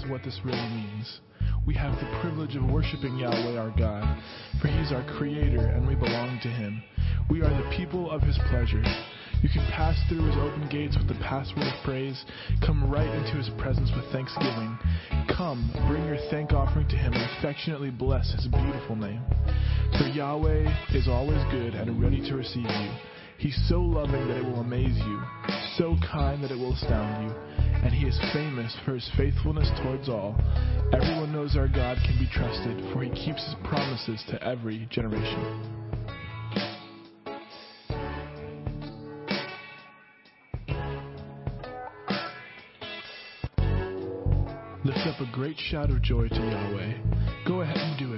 realize what this really means. We have the privilege of worshiping Yahweh our God, for He is our Creator and we belong to Him. We are the people of His pleasure. You can pass through His open gates with the password of praise, come right into His presence with thanksgiving. Come, bring your thank offering to Him and affectionately bless His beautiful name. For Yahweh is always good and ready to receive you. He's so loving that it will amaze you, so kind that it will astound you, and he is famous for his faithfulness towards all. Everyone knows our God can be trusted, for he keeps his promises to every generation. Lift up a great shout of joy to Yahweh. Go ahead and do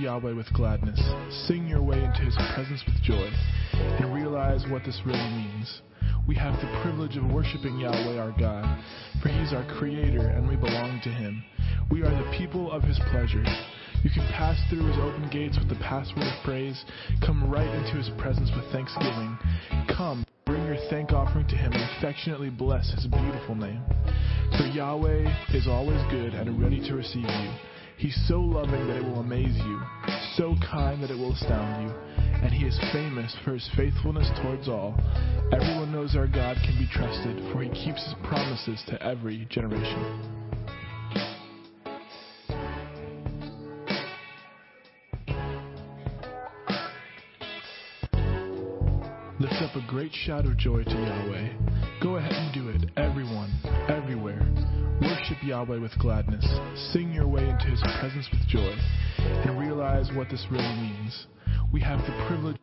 Yahweh with gladness. Sing your way into his presence with joy. And realize what this really means. We have the privilege of worshiping Yahweh our God, for he is our creator and we belong to him. We are the people of his pleasure. You can pass through his open gates with the password of praise, come right into his presence with thanksgiving. Come, bring your thank offering to him and affectionately bless his beautiful name. For Yahweh is always good and ready to receive you. He's so loving that it will amaze you, so kind that it will astound you, and he is famous for his faithfulness towards all. Everyone knows our God can be trusted, for he keeps his promises to every generation. Lift up a great shout of joy to Yahweh. Go ahead and do it, everyone, everywhere. Worship Yahweh with gladness. Sing your way into his presence with joy. And realize what this really means. We have the privilege.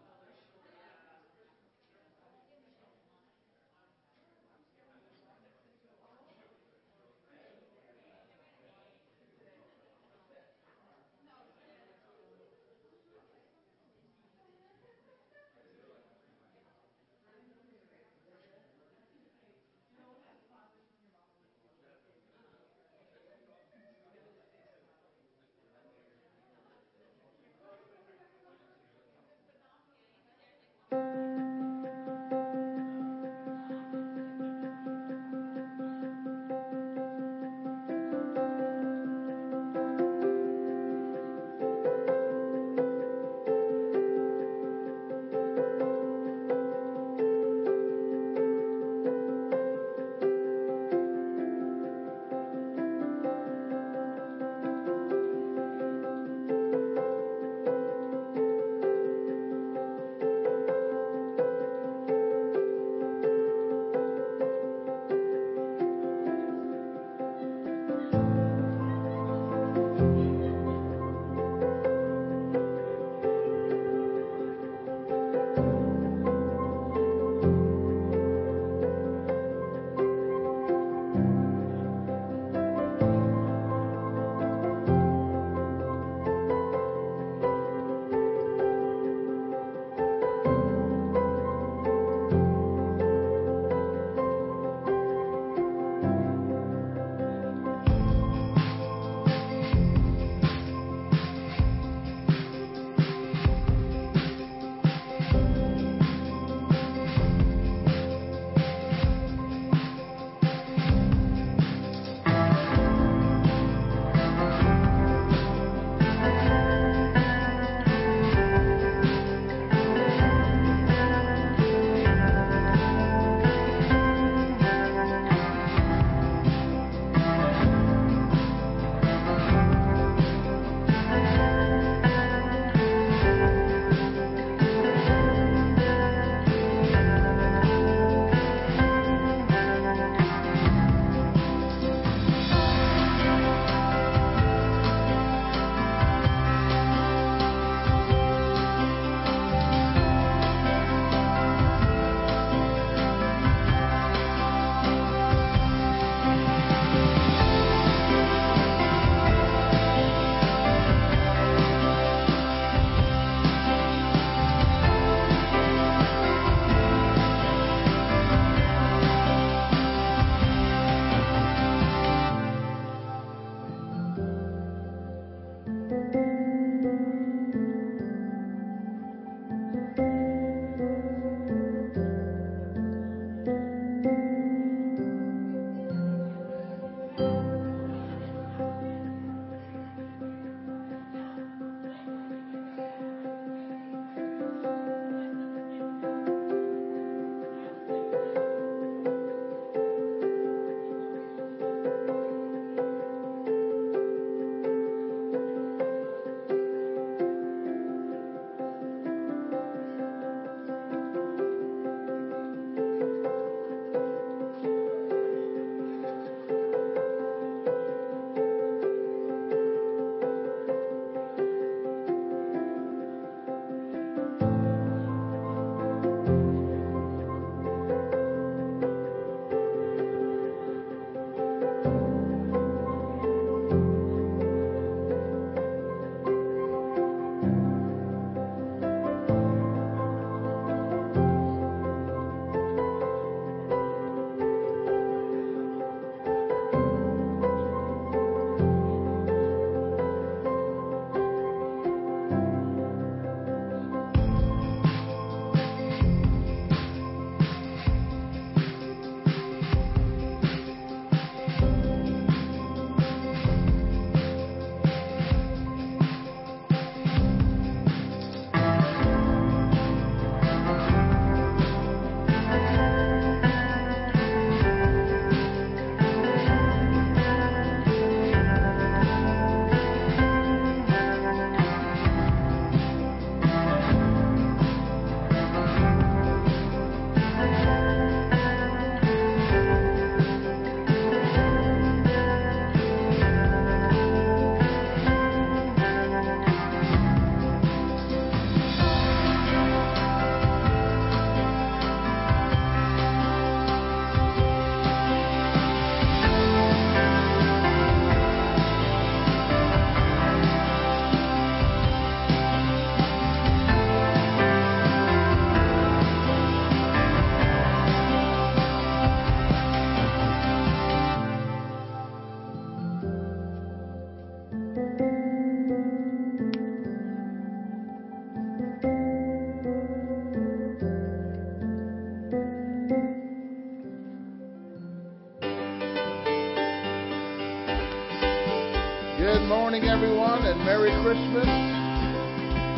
Merry Christmas.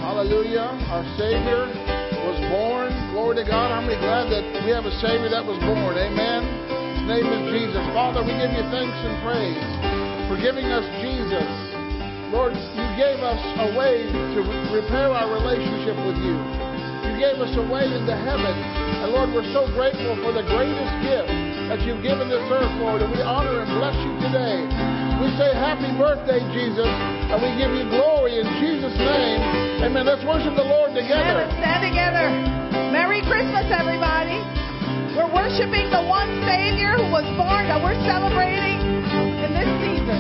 Hallelujah. Our Savior was born. Glory to God. How many glad that we have a Savior that was born? Amen. His name is Jesus. Father, we give you thanks and praise for giving us Jesus. Lord, you gave us a way to repair our relationship with you. You gave us a way into heaven. And Lord, we're so grateful for the greatest gift that you've given this earth, Lord. And we honor and bless you today. We say happy birthday, Jesus, and we give you glory in Jesus' name. Amen. Let's worship the Lord together. Let's stand together. Merry Christmas, everybody. We're worshiping the one Savior who was born that we're celebrating in this season.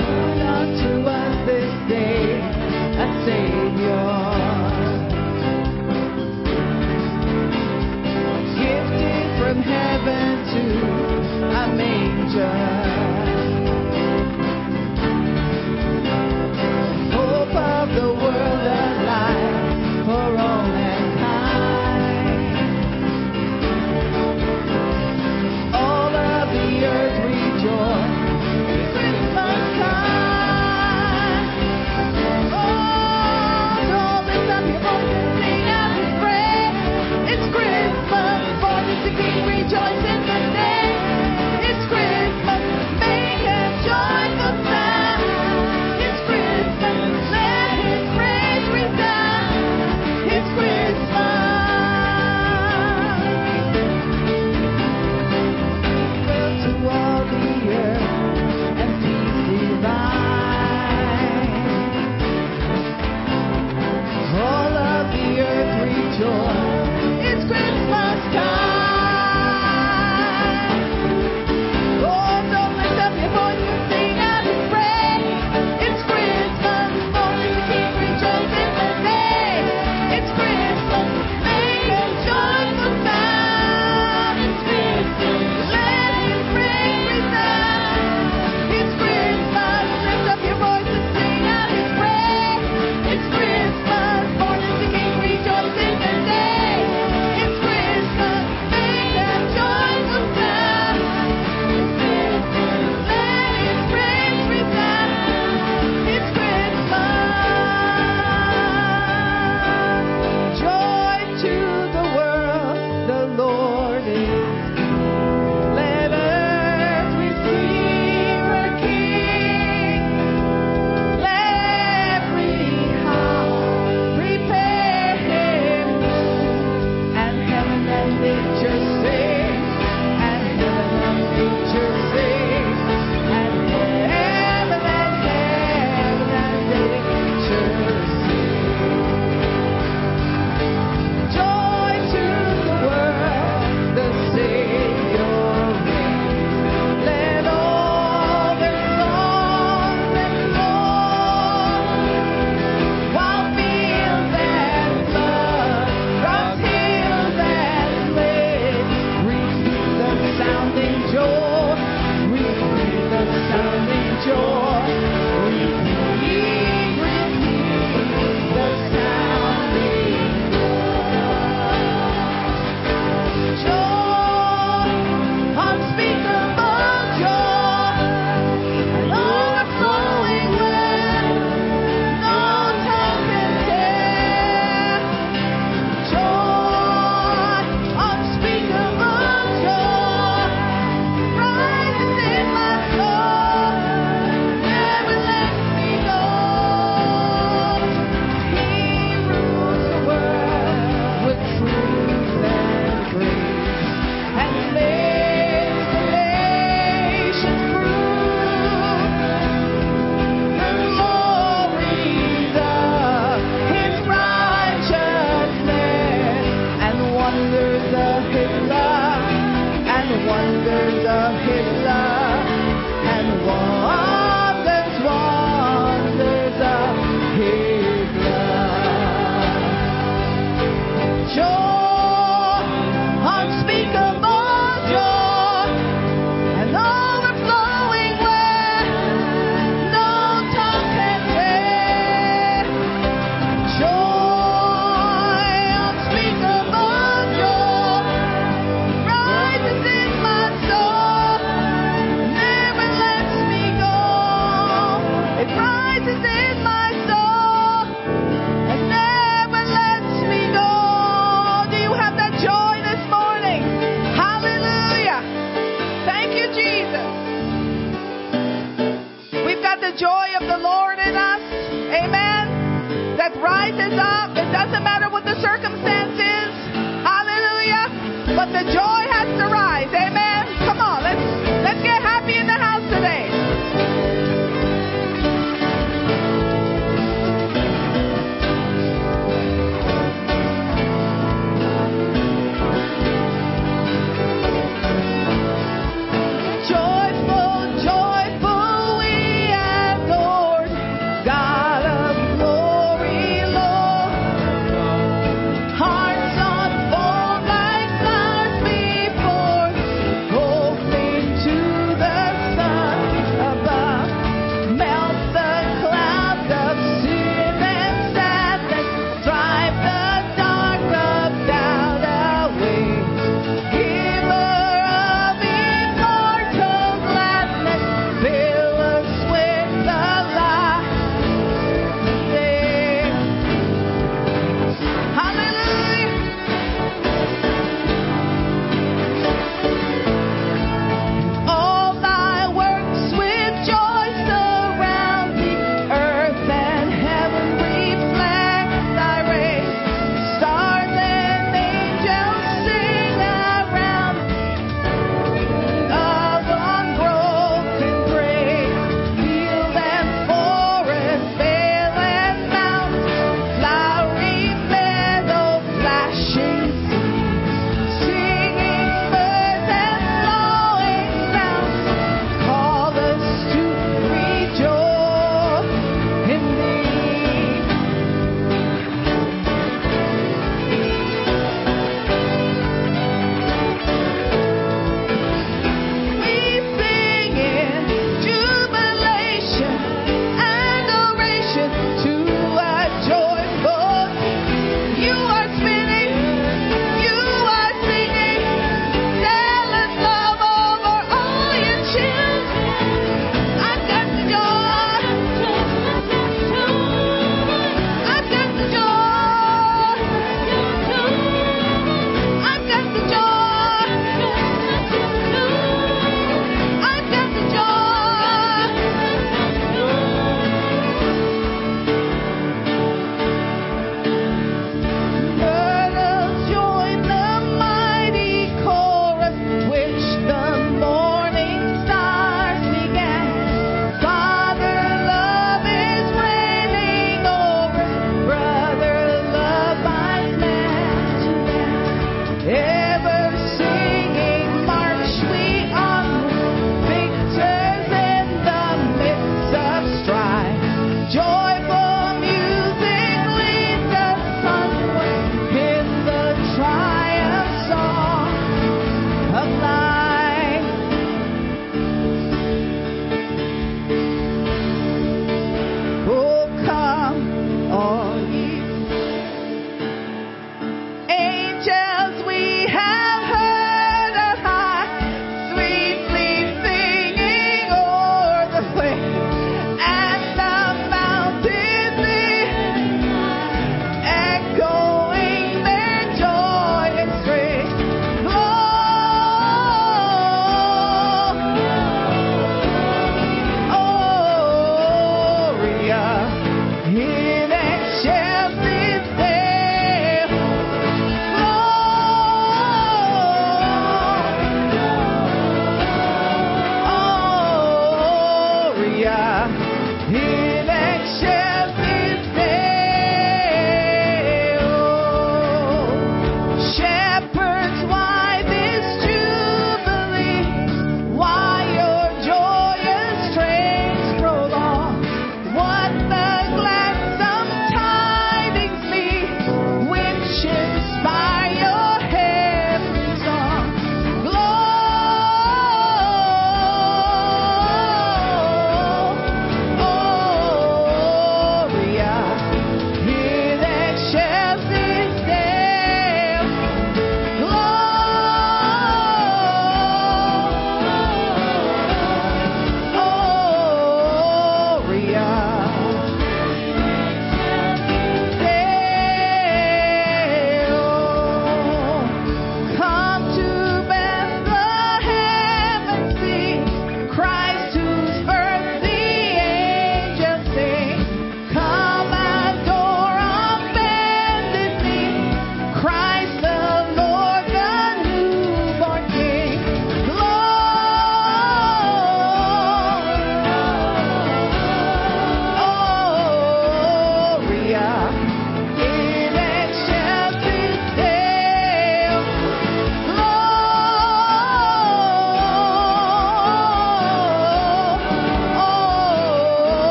Born unto us this day a Savior. Gifted from heaven to a manger. ¡No!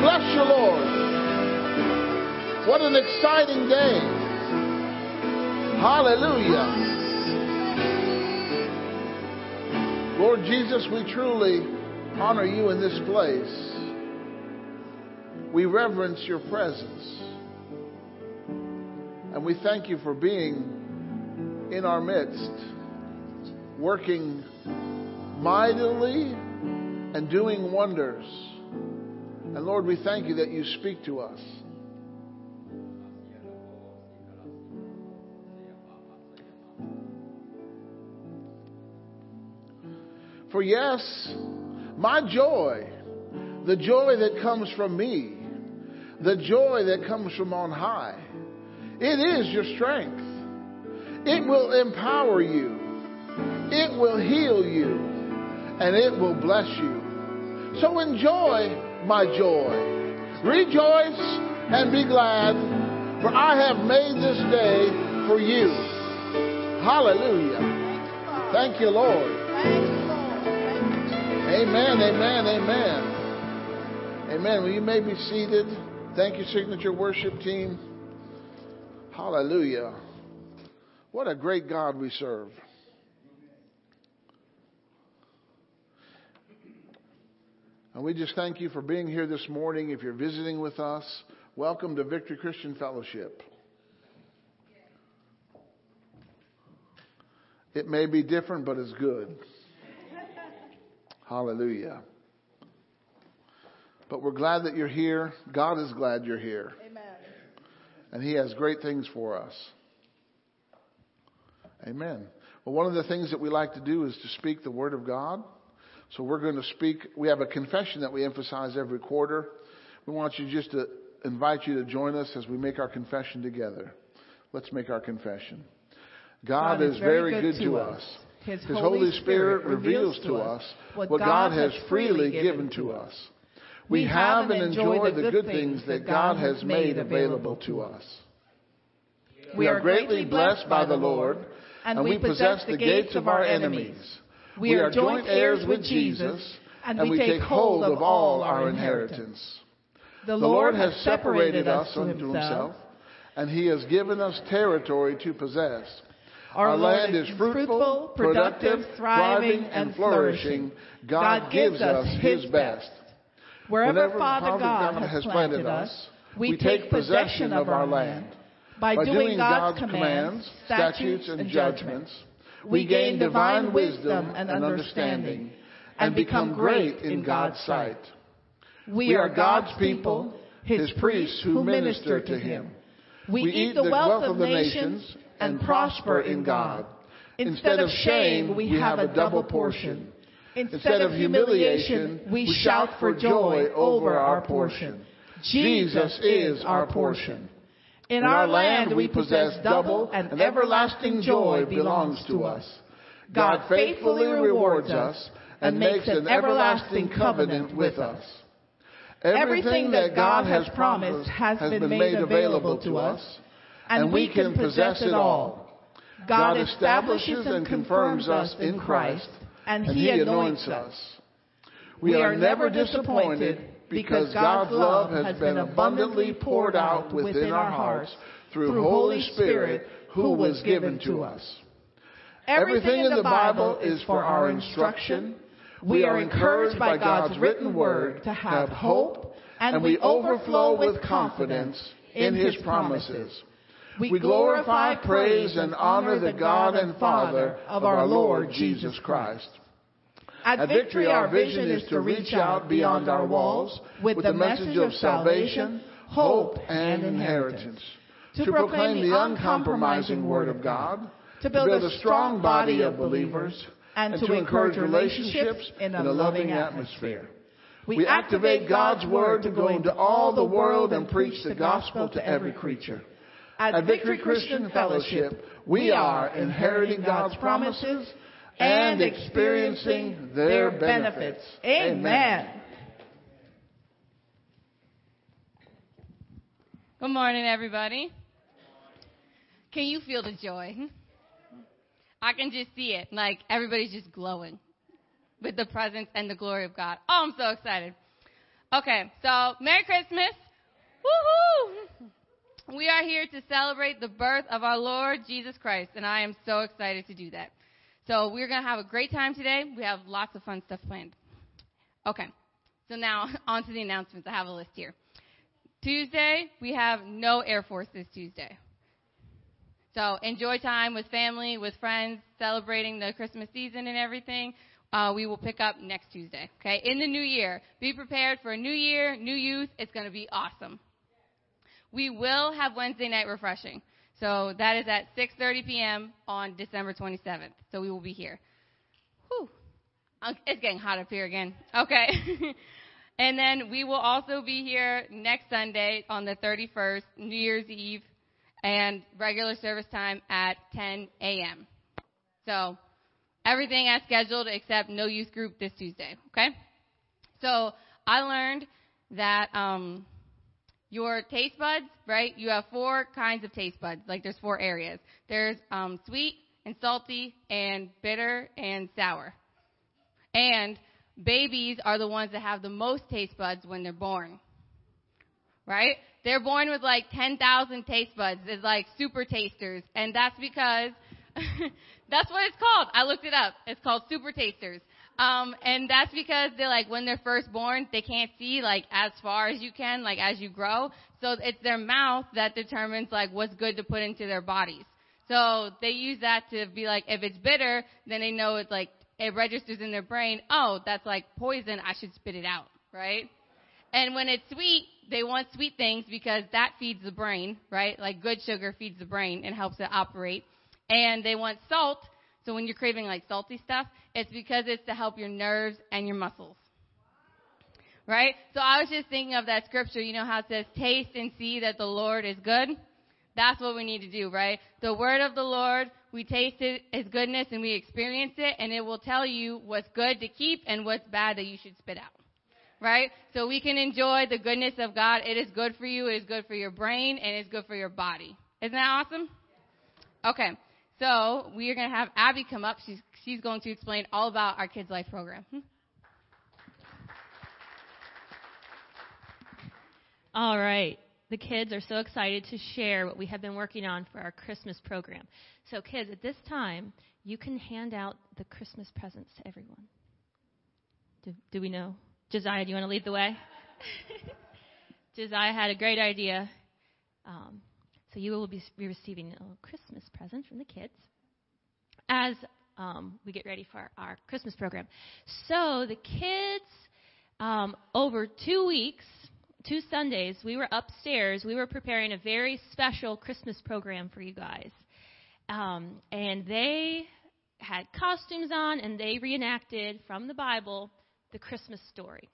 Bless you, Lord. What an exciting day. Hallelujah. Lord Jesus, we truly honor you in this place. We reverence your presence. And we thank you for being in our midst, working mightily and doing wonders. And Lord, we thank you that you speak to us. For yes, my joy, the joy that comes from me, the joy that comes from on high, it is your strength. It will empower you. It will heal you. And it will bless you. So enjoy my joy. Rejoice and be glad, for I have made this day for you. Hallelujah. Thank you, Lord. Amen, amen, amen. Amen. Well, you may be seated. Thank you, Signature Worship Team. Hallelujah. What a great God we serve. And we just thank you for being here this morning. If you're visiting with us, welcome to Victory Christian Fellowship. It may be different, but it's good. Hallelujah. But we're glad that you're here. God is glad you're here. Amen. And He has great things for us. Amen. Well, one of the things that we like to do is to speak the Word of God. So we're going to speak. We have a confession that we emphasize every quarter. We want you just to invite you to join us as we make our confession together. Let's make our confession. God, is very good, to us. His, His Holy Spirit reveals to us what God has freely given to us. We have and enjoy the good things that God has made available to us. We are greatly blessed by the Lord, and we possess the gates of our enemies. We are joint heirs with Jesus and we take hold of all our inheritance. The Lord has separated us unto himself, and he has given us territory to possess. Our Lord land is fruitful, productive, thriving, and flourishing. God gives us his best. Wherever Father God has planted us, we take possession of our land. By doing God's commands, statutes, and judgments, we gain divine wisdom and understanding and become great in God's sight. We are God's people, his priests who minister to him. We eat the wealth of the nations and prosper in God. Instead of shame, we have a double portion. Instead of humiliation, we shout for joy over our portion. Jesus is our portion. In our land, we possess double, and everlasting joy belongs to us. God faithfully rewards us and makes an everlasting covenant with us. Everything that God has promised has been made available to us, and we can possess it all. God establishes and confirms us in Christ, and He anoints us. We are never disappointed because God's love has been abundantly poured out within our hearts through Holy Spirit who was given to us. Everything in the Bible is for our instruction. We are encouraged by God's written word to have hope, and we overflow with confidence in His promises. We glorify, praise, and honor the God and Father of our Lord Jesus Christ. At Victory, our vision is to reach out beyond our walls with the message of salvation, hope, and inheritance. To proclaim the uncompromising Word of God, to build a strong body of believers, and to encourage relationships in a loving atmosphere. We activate God's Word to go into all the world and preach the gospel to every creature. At Victory Christian Fellowship, we are inheriting God's promises and experiencing their benefits. Amen. Good morning, everybody. Can you feel the joy? I can just see it. Like everybody's just glowing with the presence and the glory of God. Oh, I'm so excited. Okay, so Merry Christmas. Woohoo! We are here to celebrate the birth of our Lord Jesus Christ, and I am so excited to do that. So we're going to have a great time today. We have lots of fun stuff planned. Okay, so now on to the announcements. I have a list here. Tuesday, we have no Air Force this Tuesday. So enjoy time with family, with friends, celebrating the Christmas season and everything. Uh, we will pick up next Tuesday. Okay, in the new year, be prepared for a new year, new youth. It's going to be awesome. We will have Wednesday night refreshing. So that is at 6:30 p.m. on December 27th. So we will be here. Whew. It's getting hot up here again. Okay. and then we will also be here next Sunday on the 31st, New Year's Eve, and regular service time at 10 a.m. So everything as scheduled except no youth group this Tuesday. Okay. So I learned that um, your taste buds, right? You have four kinds of taste buds. Like there's four areas. There's um, sweet and salty and bitter and sour. And babies are the ones that have the most taste buds when they're born. Right? They're born with like 10,000 taste buds. It's like super tasters. And that's because that's what it's called. I looked it up. It's called super tasters. Um, and that's because they're like when they're first born, they can't see like as far as you can, like as you grow. So it's their mouth that determines like what's good to put into their bodies. So they use that to be like, if it's bitter, then they know it's like it registers in their brain. Oh, that's like poison. I should spit it out, right? And when it's sweet, they want sweet things because that feeds the brain, right? Like good sugar feeds the brain and helps it operate. And they want salt. So when you're craving like salty stuff, it's because it's to help your nerves and your muscles. Right? So I was just thinking of that scripture, you know how it says, taste and see that the Lord is good? That's what we need to do, right? The word of the Lord, we taste it, His goodness, and we experience it, and it will tell you what's good to keep and what's bad that you should spit out. Right? So we can enjoy the goodness of God. It is good for you, it is good for your brain, and it's good for your body. Isn't that awesome? Okay. So we are going to have Abby come up. She's, She's going to explain all about our Kids Life program. Hmm? All right. The kids are so excited to share what we have been working on for our Christmas program. So, kids, at this time, you can hand out the Christmas presents to everyone. Do, do we know? Josiah, do you want to lead the way? Josiah had a great idea. Um, so, you will be, be receiving a Christmas present from the kids. As um, we get ready for our Christmas program. So, the kids, um, over two weeks, two Sundays, we were upstairs. We were preparing a very special Christmas program for you guys. Um, and they had costumes on and they reenacted from the Bible the Christmas story.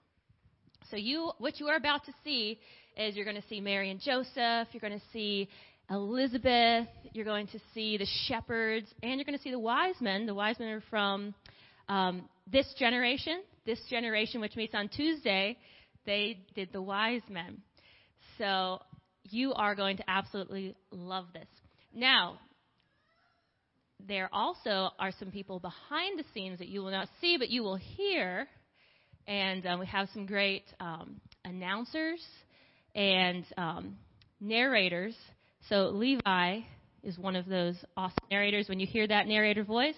So you, what you are about to see is you're going to see Mary and Joseph. You're going to see Elizabeth. You're going to see the shepherds, and you're going to see the wise men. The wise men are from um, this generation. This generation, which meets on Tuesday, they did the wise men. So you are going to absolutely love this. Now, there also are some people behind the scenes that you will not see, but you will hear. And um, we have some great um, announcers and um, narrators. So Levi is one of those awesome narrators. When you hear that narrator voice,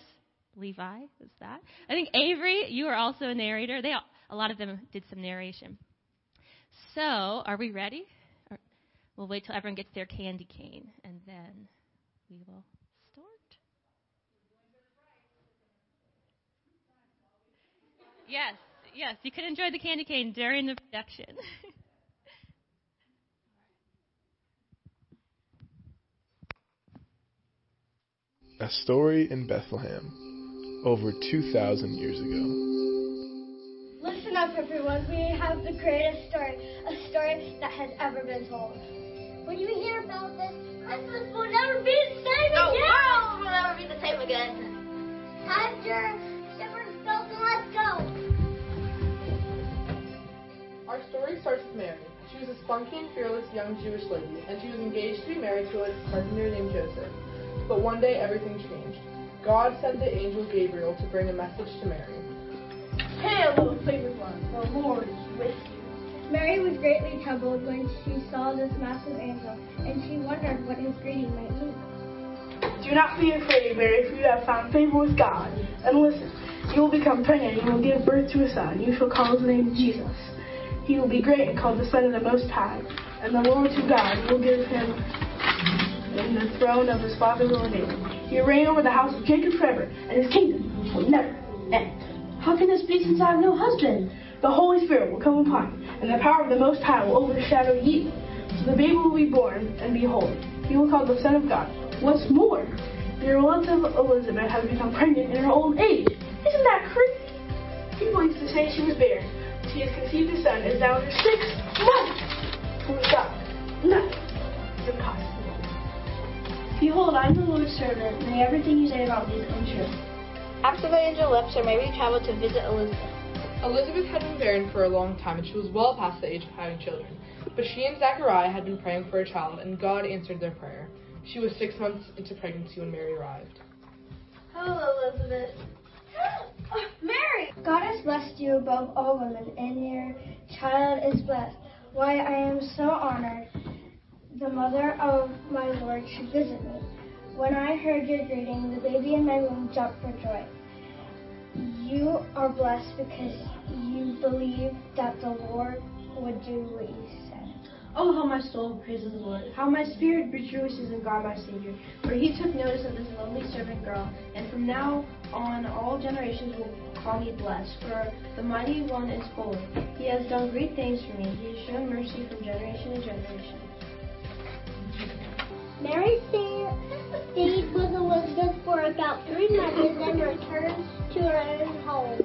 Levi is that. I think Avery, you are also a narrator. They a lot of them did some narration. So, are we ready? We'll wait till everyone gets their candy cane, and then we will start. Yes, yes, you can enjoy the candy cane during the production. A story in Bethlehem, over 2,000 years ago. Listen up, everyone. We have the greatest story, a story that has ever been told. When you hear about this, Christmas will never be the same the again. The world will never be the same again. Have your shepherds built and let's go. Our story starts with Mary. She was a spunky and fearless young Jewish lady, and she was engaged to be married to a carpenter named Joseph. But one day everything changed. God sent the angel Gabriel to bring a message to Mary. Hail, little favored one, the Lord is with you. Mary was greatly troubled when she saw this massive angel, and she wondered what his greeting might mean. Do not be afraid, Mary, for you have found favor with God. And listen, you will become pregnant, and you will give birth to a son. You shall call his name Jesus. He will be great and called the Son of the Most High. And the Lord to God will give him in the throne of his father David. He reign over the house of Jacob forever, and his kingdom will never end. How can this be since I have no husband? The Holy Spirit will come upon you, and the power of the Most High will overshadow you. So the baby will be born and be holy. He will call the Son of God. What's more, your relative Elizabeth has become pregnant in her old age. Isn't that crazy? People used to say she was barren. She has conceived a son and is now in her sixth month. For God, nothing impossible. Behold, I am the Lord's servant. May everything you say about me come true. After the angel left her, Mary traveled to visit Elizabeth. Elizabeth had been barren for a long time, and she was well past the age of having children. But she and Zachariah had been praying for a child, and God answered their prayer. She was six months into pregnancy when Mary arrived. Hello, Elizabeth. Mary! God has blessed you above all women, and your child is blessed. Why, I am so honored. The mother of my Lord should visit me. When I heard your greeting, the baby in my womb jumped for joy. You are blessed because you believe that the Lord would do what you said. Oh, how my soul praises the Lord. How my spirit rejoices in God my Savior. For he took notice of this lonely servant girl, and from now on all generations will call me blessed. For the mighty one is holy. He has done great things for me. He has shown mercy from generation to generation. Mary stayed with Elizabeth for about three months and then returned to her own home.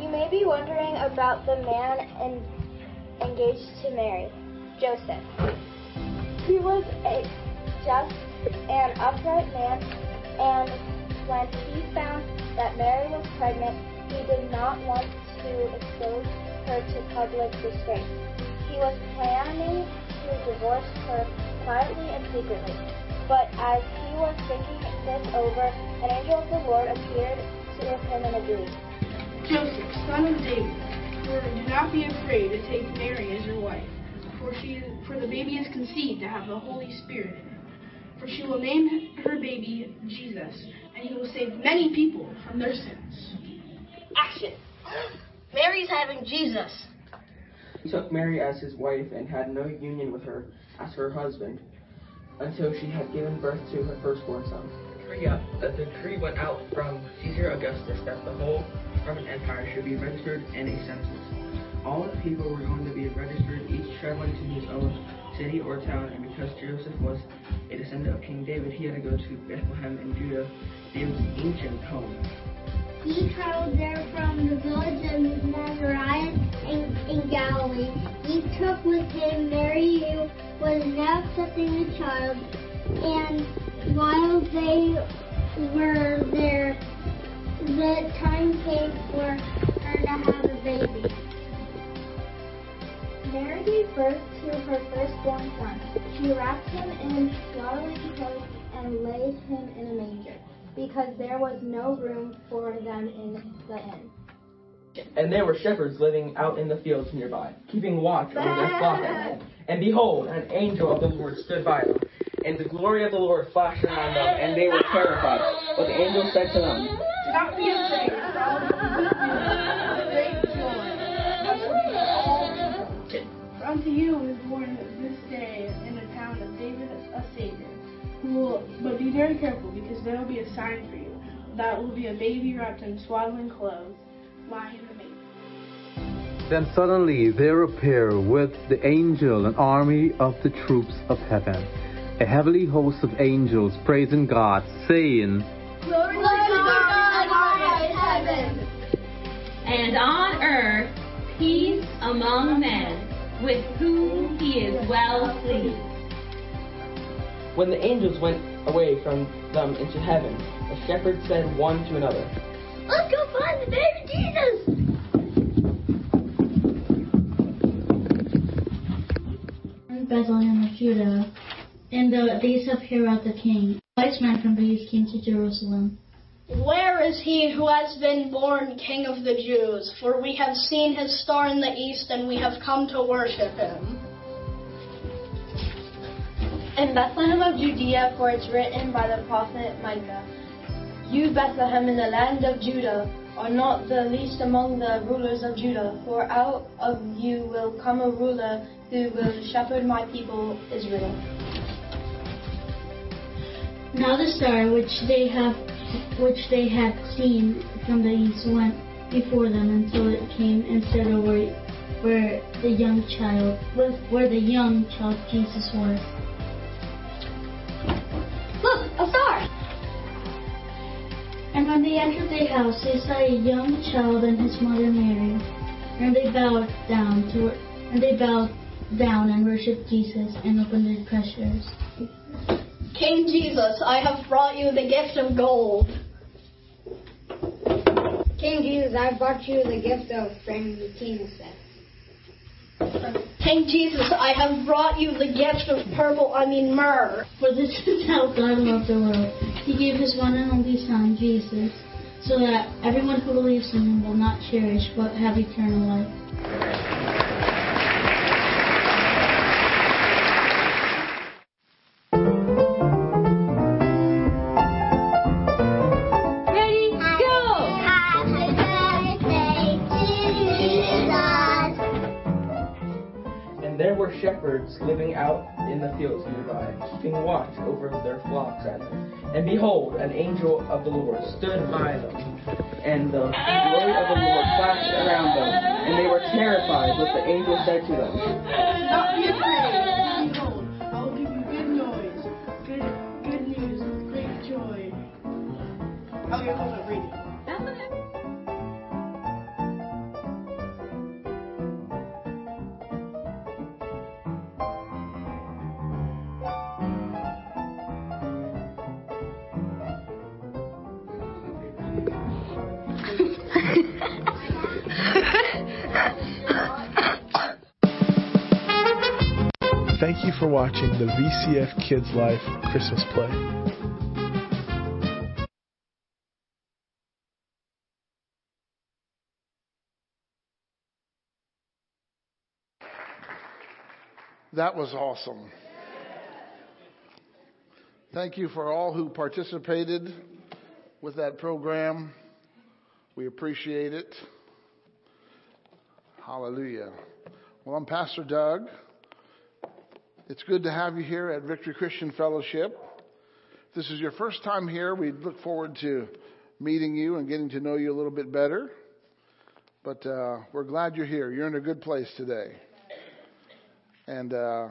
You may be wondering about the man en- engaged to Mary, Joseph. He was a just and upright man, and when he found that Mary was pregnant, he did not want to expose her to public disgrace. He was planning to divorce her quietly and secretly. But as he was thinking this over, an angel of the Lord appeared to him in a dream. Joseph, son of David. Do not be afraid to take Mary as your wife, for she for the baby is conceived to have the Holy Spirit in it. For she will name her baby Jesus, and he will save many people from their sins. Action! Mary's having Jesus. He took Mary as his wife and had no union with her as her husband until she had given birth to her firstborn son. A decree went out from Caesar Augustus that the whole Roman Empire should be registered in a census. All the people were going to be registered, each traveling to his own city or town, and because Joseph was a descendant of King David, he had to go to Bethlehem in Judah, David's ancient home. He traveled there from the village of Nazareth in, in Galilee. He took with him Mary, who was now accepting a child, and while they were there, the time came for her to have a baby. Mary gave birth to her firstborn son. She wrapped him in swaddling clothes and laid him in a manger, because there was no room for them in the inn. And there were shepherds living out in the fields nearby, keeping watch over their flock at night. And behold, an angel of the Lord stood by them. And the glory of the Lord flashed around them, and they were terrified. But the angel said to them, Do not be afraid, for I will give you good news of great joy. That shall be for all people. For unto you is born this day in the town of David a Savior, who will, but be very careful, because there will be a sign for you. That will be a baby wrapped in swaddling clothes, lying in the manger. Then suddenly there appeared with the angel an army of the troops of heaven, a heavenly host of angels praising God, saying, Glory to God in highest heaven. And on earth, peace among men, with whom he is well pleased. When the angels went away from them into heaven, the shepherds said one to another, Let's go find the baby Jesus. Bethlehem of Judah. In the days of Herod the king, wise men from the east came to Jerusalem. Where is he who has been born King of the Jews? For we have seen his star in the east, and we have come to worship him. In Bethlehem of Judea, for it's written by the prophet Micah, You, Bethlehem, in the land of Judah, are not the least among the rulers of Judah, for out of you will come a ruler who will shepherd my people Israel. Now the star which they have which they had seen from the east went before them until it came and stood over where the young child where the young child Jesus was. Look, a star! And when they entered the house, they saw a young child and his mother Mary, and they bowed down to and they bowed down and worshipped Jesus and opened their treasures. King Jesus, I have brought you the gift of gold. King Jesus, I brought you the gift of frankincense. King Jesus, I have brought you the gift of purple, I mean myrrh. For this is how God loved the world. He gave his one and only Son, Jesus, so that everyone who believes in him will not perish but have eternal life. Living out in the fields nearby, keeping watch over their flocks at. And behold, an angel of the Lord stood by them, and the glory of the Lord flashed around them, and they were terrified. But the angel said to them, not be afraid. for watching the VCF Kids Life Christmas Play. That was awesome. Thank you for all who participated with that program. We appreciate it. Hallelujah. Well, I'm Pastor Doug. It's good to have you here at Victory Christian Fellowship. If this is your first time here, we look forward to meeting you and getting to know you a little bit better. But uh, we're glad you're here. You're in a good place today. And uh,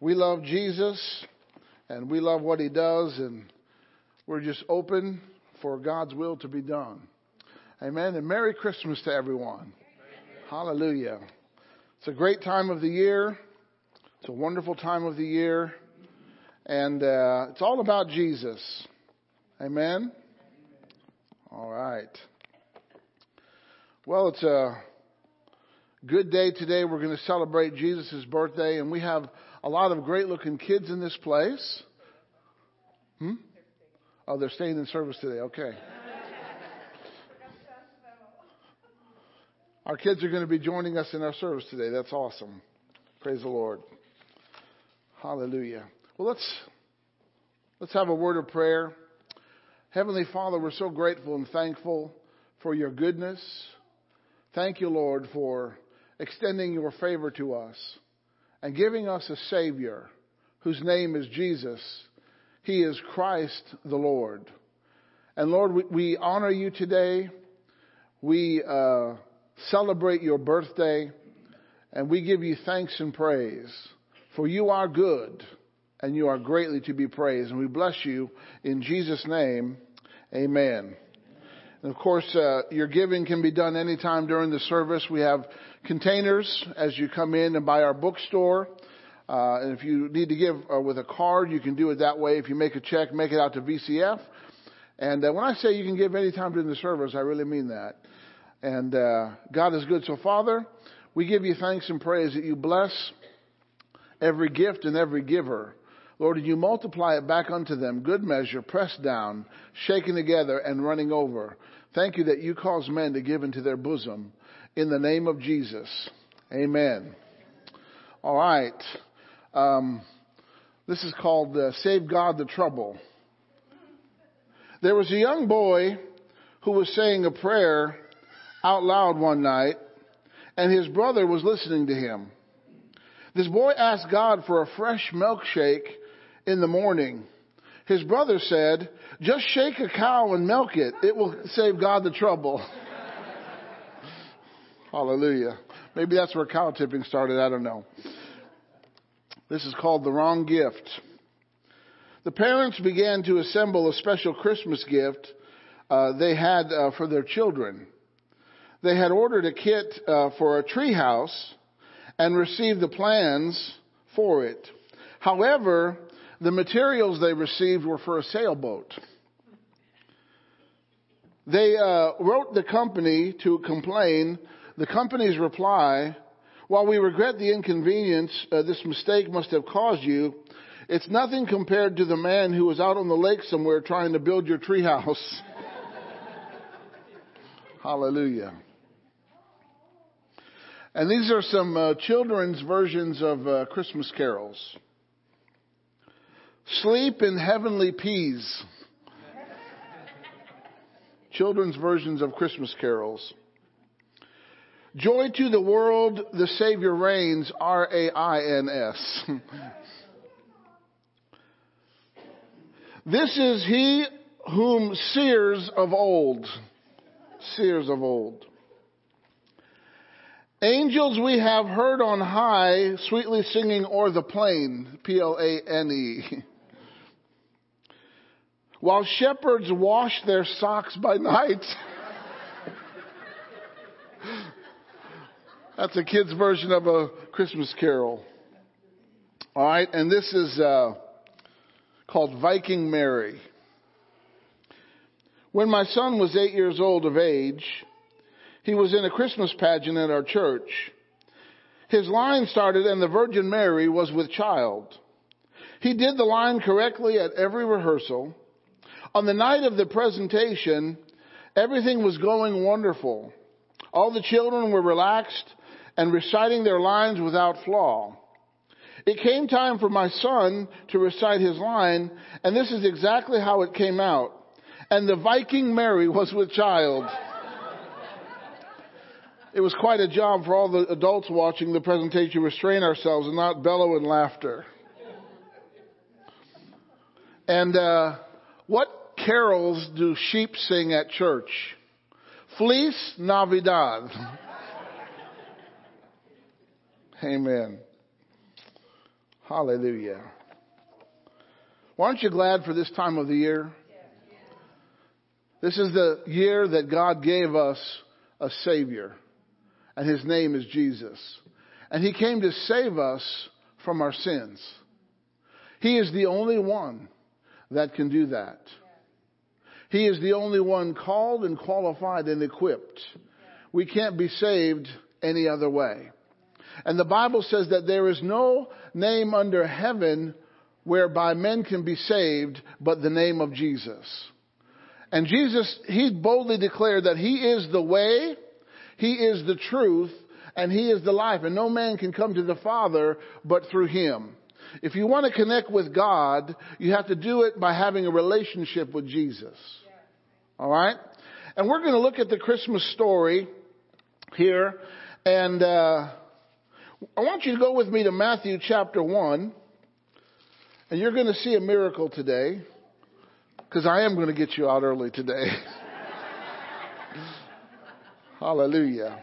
we love Jesus and we love what he does, and we're just open for God's will to be done. Amen. And Merry Christmas to everyone. Hallelujah. It's a great time of the year. It's a wonderful time of the year. And uh, it's all about Jesus. Amen. All right. Well, it's a good day today. We're going to celebrate Jesus' birthday, and we have a lot of great looking kids in this place. Hmm? Oh, they're staying in service today. Okay. Our kids are going to be joining us in our service today. That's awesome. Praise the Lord. Hallelujah. Well, let's let's have a word of prayer. Heavenly Father, we're so grateful and thankful for your goodness. Thank you, Lord, for extending your favor to us and giving us a Savior whose name is Jesus. He is Christ the Lord. And Lord, we, we honor you today. We uh, celebrate your birthday, and we give you thanks and praise. For you are good, and you are greatly to be praised. And we bless you in Jesus' name. Amen. And of course, uh, your giving can be done anytime during the service. We have containers as you come in and by our bookstore. Uh, and if you need to give uh, with a card, you can do it that way. If you make a check, make it out to VCF. And uh, when I say you can give anytime during the service, I really mean that. And uh, God is good. So, Father, we give you thanks and praise that you bless every gift and every giver. Lord, you multiply it back unto them, good measure, pressed down, shaken together, and running over. Thank you that you cause men to give into their bosom. In the name of Jesus. Amen. All right. Um, this is called uh, Save God the Trouble. There was a young boy who was saying a prayer out loud one night, and his brother was listening to him. This boy asked God for a fresh milkshake in the morning. His brother said, just shake a cow and milk it. It will save God the trouble. Hallelujah. Maybe that's where cow tipping started. I don't know. This is called the wrong gift. The parents began to assemble a special Christmas gift uh, they had uh, for their children. They had ordered a kit uh, for a tree house and received the plans for it. However, the materials they received were for a sailboat. They uh, wrote the company to complain. The company's reply, while we regret the inconvenience uh, this mistake must have caused you, it's nothing compared to the man who was out on the lake somewhere trying to build your treehouse. Hallelujah. And these are some uh, children's versions of uh, Christmas carols. Sleep in heavenly peas. Children's versions of Christmas carols. Joy to the world, the Savior reigns, R A I N S. This is he whom seers of old, seers of old. Angels we have heard on high, sweetly singing o'er the plain, P L A N E. While shepherds wash their socks by night. That's a kid's version of a Christmas carol. All right, and this is uh, called Viking Mary. When my son was eight years old of age, he was in a Christmas pageant at our church. His line started, and the Virgin Mary was with child. He did the line correctly at every rehearsal. On the night of the presentation, everything was going wonderful. All the children were relaxed and reciting their lines without flaw. It came time for my son to recite his line, and this is exactly how it came out. And the Viking Mary was with child. It was quite a job for all the adults watching the presentation to restrain ourselves and not bellow in laughter. And uh, what carols do sheep sing at church? Fleece Navidad. Amen. Hallelujah. Well, aren't you glad for this time of the year? This is the year that God gave us a Savior, and His name is Jesus. And He came to save us from our sins. He is the only one that can do that. He is the only one called and qualified and equipped. We can't be saved any other way. And the Bible says that there is no name under heaven whereby men can be saved but the name of Jesus. And Jesus, he boldly declared that he is the way, he is the truth, and he is the life. And no man can come to the Father but through him. If you want to connect with God, you have to do it by having a relationship with Jesus. All right? And we're going to look at the Christmas story here. And uh, I want you to go with me to Matthew chapter 1. And you're going to see a miracle today. Because I am going to get you out early today. Hallelujah.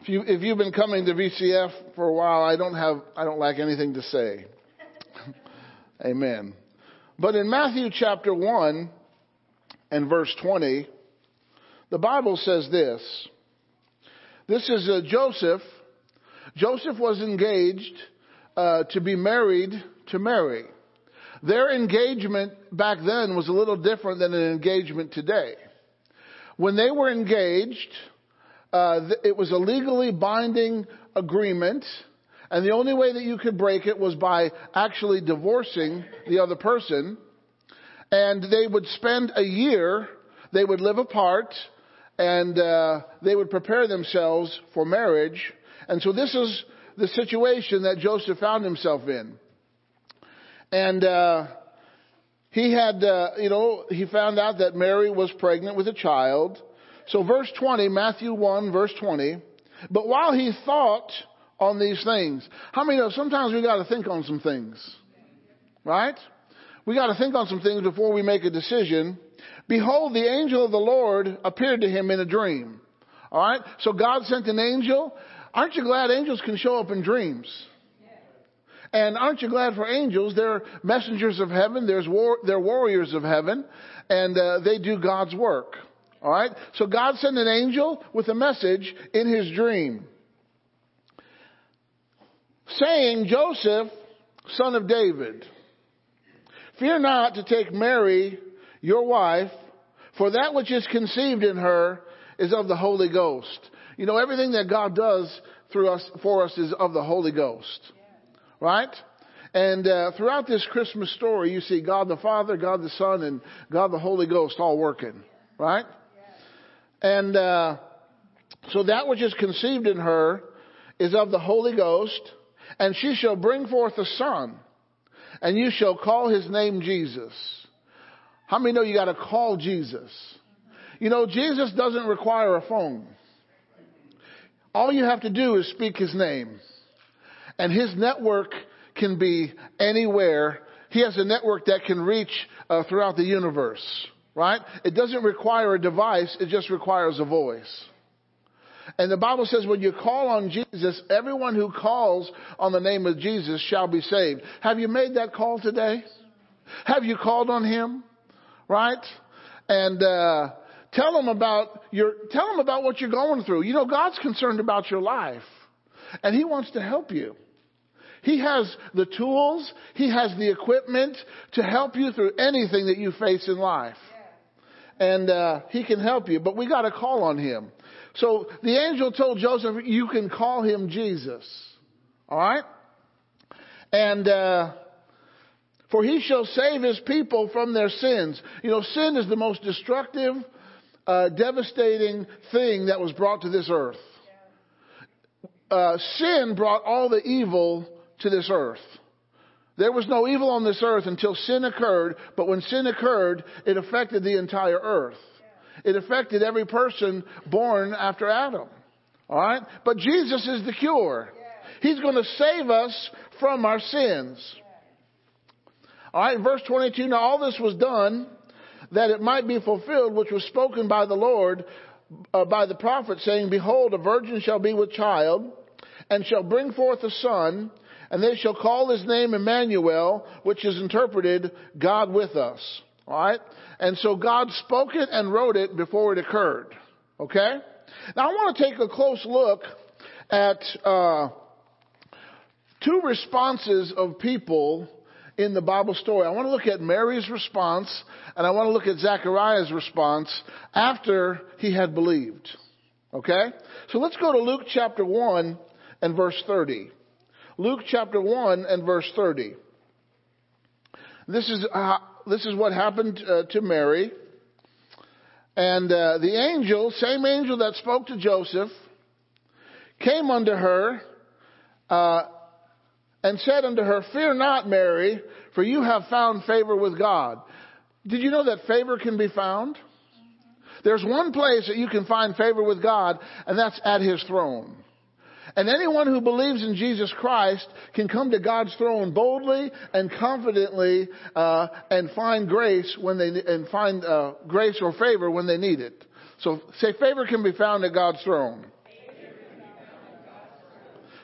If you if you've been coming to VCF for a while, I don't have I don't lack anything to say. Amen. But in Matthew chapter 1 and verse 20, the Bible says this. This is uh, Joseph. Joseph was engaged uh, to be married to Mary. Their engagement back then was a little different than an engagement today. When they were engaged, uh, it was a legally binding agreement, and the only way that you could break it was by actually divorcing the other person. And they would spend a year, they would live apart, and uh, they would prepare themselves for marriage. And so this is the situation that Joseph found himself in. And uh, he had, uh, you know, he found out that Mary was pregnant with a child. So verse 20, Matthew 1, verse 20. But while he thought on these things, how many know sometimes we got to think on some things, right? We got to think on some things before we make a decision. Behold, the angel of the Lord appeared to him in a dream. All right? So God sent an angel. Aren't you glad angels can show up in dreams? And aren't you glad for angels? They're messengers of heaven. There's war, they're warriors of heaven, and uh, they do God's work. All right. So God sent an angel with a message in his dream, saying, "Joseph, son of David, fear not to take Mary, your wife, for that which is conceived in her is of the Holy Ghost." You know, everything that God does through us for us is of the Holy Ghost. Right? And uh, throughout this Christmas story, you see God the Father, God the Son, and God the Holy Ghost all working. Right? And uh, so that which is conceived in her is of the Holy Ghost, and she shall bring forth a son, and you shall call his name Jesus. How many know you got to call Jesus? You know, Jesus doesn't require a phone. All you have to do is speak his name. And his network can be anywhere. He has a network that can reach uh, throughout the universe, right? It doesn't require a device, it just requires a voice. And the Bible says when you call on Jesus, everyone who calls on the name of Jesus shall be saved. Have you made that call today? Have you called on him? Right? And uh, tell him about your tell him about what you're going through. You know God's concerned about your life. And he wants to help you. He has the tools, He has the equipment to help you through anything that you face in life. And uh, He can help you, but we got to call on Him. So the angel told Joseph, You can call him Jesus. All right? And. Uh, for he shall save his people from their sins. You know, sin is the most destructive, uh, devastating thing that was brought to this earth. uh, sin brought all the evil to this earth. There was no evil on this earth until sin occurred, but when sin occurred, it affected the entire earth. It affected every person born after Adam. Alright? But Jesus is the cure. He's going to save us from our sins. Alright, verse 22, now all this was done that it might be fulfilled which was spoken by the Lord uh, by the prophet saying, Behold, a virgin shall be with child and shall bring forth a son and they shall call his name Emmanuel, which is interpreted God with us. Alright? And so God spoke it and wrote it before it occurred. Okay? Now I want to take a close look at uh, two responses of people in the Bible story. I want to look at Mary's response and I want to look at Zachariah's response after he had believed. Okay? So let's go to Luke chapter 1 and verse 30. Luke chapter 1 and verse 30. This is, uh, this is what happened uh, to Mary. And uh, the angel, same angel that spoke to Joseph, came unto her uh, and said unto her, Fear not, Mary, for you have found favor with God. Did you know that favor can be found? There's one place that you can find favor with God, and that's at His throne. And anyone who believes in Jesus Christ can come to God's throne boldly and confidently uh, and find grace when they and find uh, grace or favor when they need it. So say favor can be found at God's throne.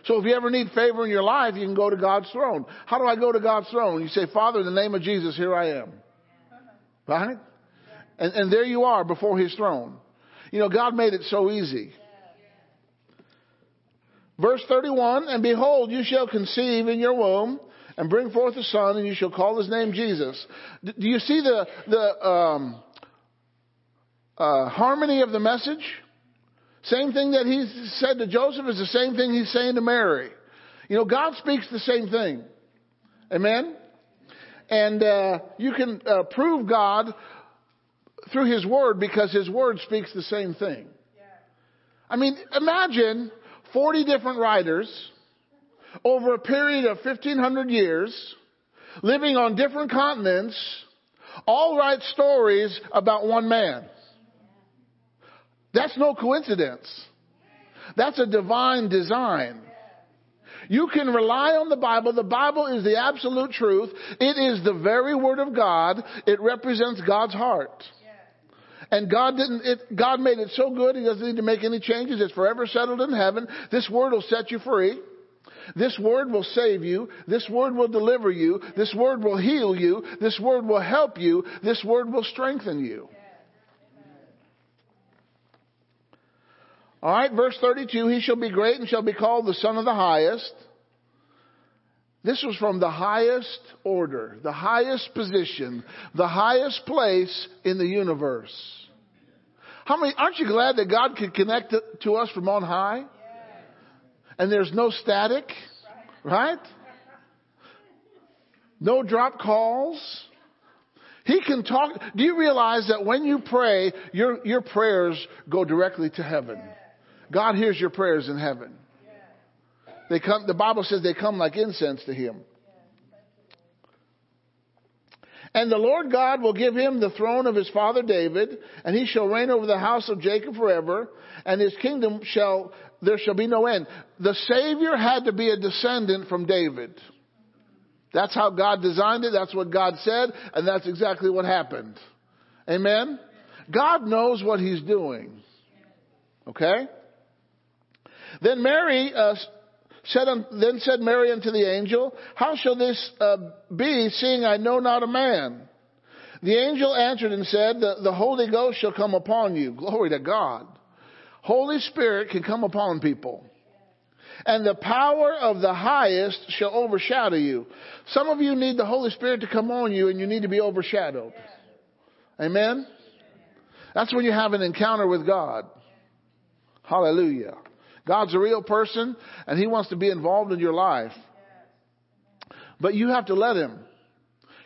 So if you ever need favor in your life, you can go to God's throne. How do I go to God's throne? You say, Father, in the name of Jesus, here I am. Right? And, and there you are before His throne. You know, God made it so easy. Verse 31, and behold, you shall conceive in your womb and bring forth a son and you shall call his name Jesus. Do you see the, the, um, uh, harmony of the message? Same thing that he said to Joseph is the same thing he's saying to Mary. You know, God speaks the same thing. Amen? And uh, you can uh, prove God through His Word because His Word speaks the same thing. I mean, imagine 40 different writers over a period of 1500 years living on different continents all write stories about one man. That's no coincidence. That's a divine design. You can rely on the Bible. The Bible is the absolute truth. It is the very Word of God. It represents God's heart. And God didn't, it, God made it so good, He doesn't need to make any changes. It's forever settled in heaven. This Word will set you free. This Word will save you. This Word will deliver you. This Word will heal you. This Word will help you. This Word will strengthen you. Alright, verse 32, He shall be great and shall be called the Son of the Highest. This was from the highest order, the highest position, the highest place in the universe. How many, aren't you glad that God could connect to us from on high? And there's no static, right? No drop calls. He can talk. Do you realize that when you pray, your, your prayers go directly to heaven? God hears your prayers in heaven. They come, the Bible says they come like incense to Him. And the Lord God will give him the throne of his father David, and he shall reign over the house of Jacob forever, and his kingdom shall, there shall be no end. The Savior had to be a descendant from David. That's how God designed it, that's what God said, and that's exactly what happened. Amen? God knows what he's doing. Okay? Then Mary uh, said, then said Mary unto the angel, How shall this uh, be, seeing I know not a man? The angel answered and said, the, the Holy Ghost shall come upon you. Glory to God. Holy Spirit can come upon people. And the power of the highest shall overshadow you. Some of you need the Holy Spirit to come on you and you need to be overshadowed. Amen? That's when you have an encounter with God. Hallelujah. God's a real person and He wants to be involved in your life. But you have to let Him.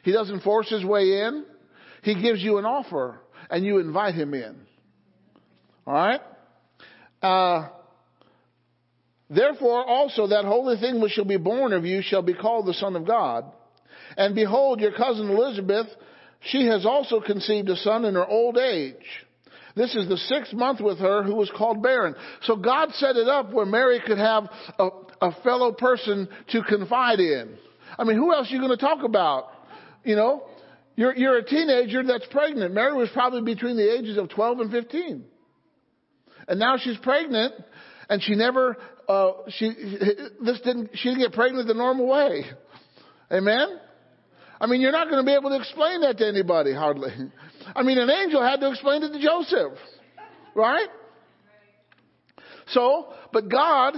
He doesn't force His way in. He gives you an offer and you invite Him in. Alright? Uh, Therefore also that holy thing which shall be born of you shall be called the Son of God. And behold, your cousin Elizabeth, she has also conceived a son in her old age. This is the sixth month with her who was called barren. So God set it up where Mary could have a, a fellow person to confide in. I mean, who else are you going to talk about? You know, you're, you're a teenager that's pregnant. Mary was probably between the ages of 12 and 15. And now she's pregnant and she never, uh, she, this didn't, she didn't get pregnant the normal way. Amen? I mean, you're not going to be able to explain that to anybody, hardly. I mean, an angel had to explain it to Joseph. Right? So, but God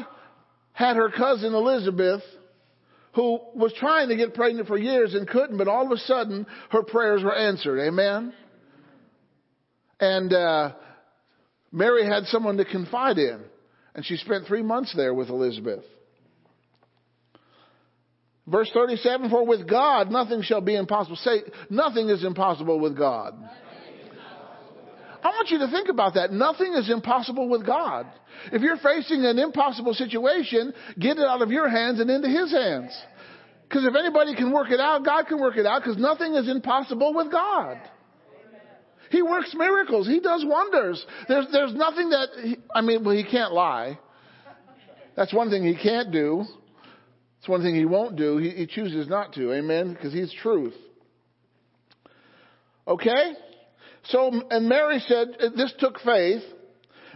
had her cousin Elizabeth, who was trying to get pregnant for years and couldn't, but all of a sudden her prayers were answered. Amen? And uh, Mary had someone to confide in, and she spent three months there with Elizabeth. Verse 37, for with God nothing shall be impossible. Say, nothing is impossible with God. I want you to think about that. Nothing is impossible with God. If you're facing an impossible situation, get it out of your hands and into His hands. Because if anybody can work it out, God can work it out because nothing is impossible with God. He works miracles. He does wonders. There's, there's nothing that, he, I mean, well, he can't lie. That's one thing he can't do. It's one thing he won't do. He, he chooses not to. Amen? Because he's truth. Okay? So, and Mary said, uh, this took faith.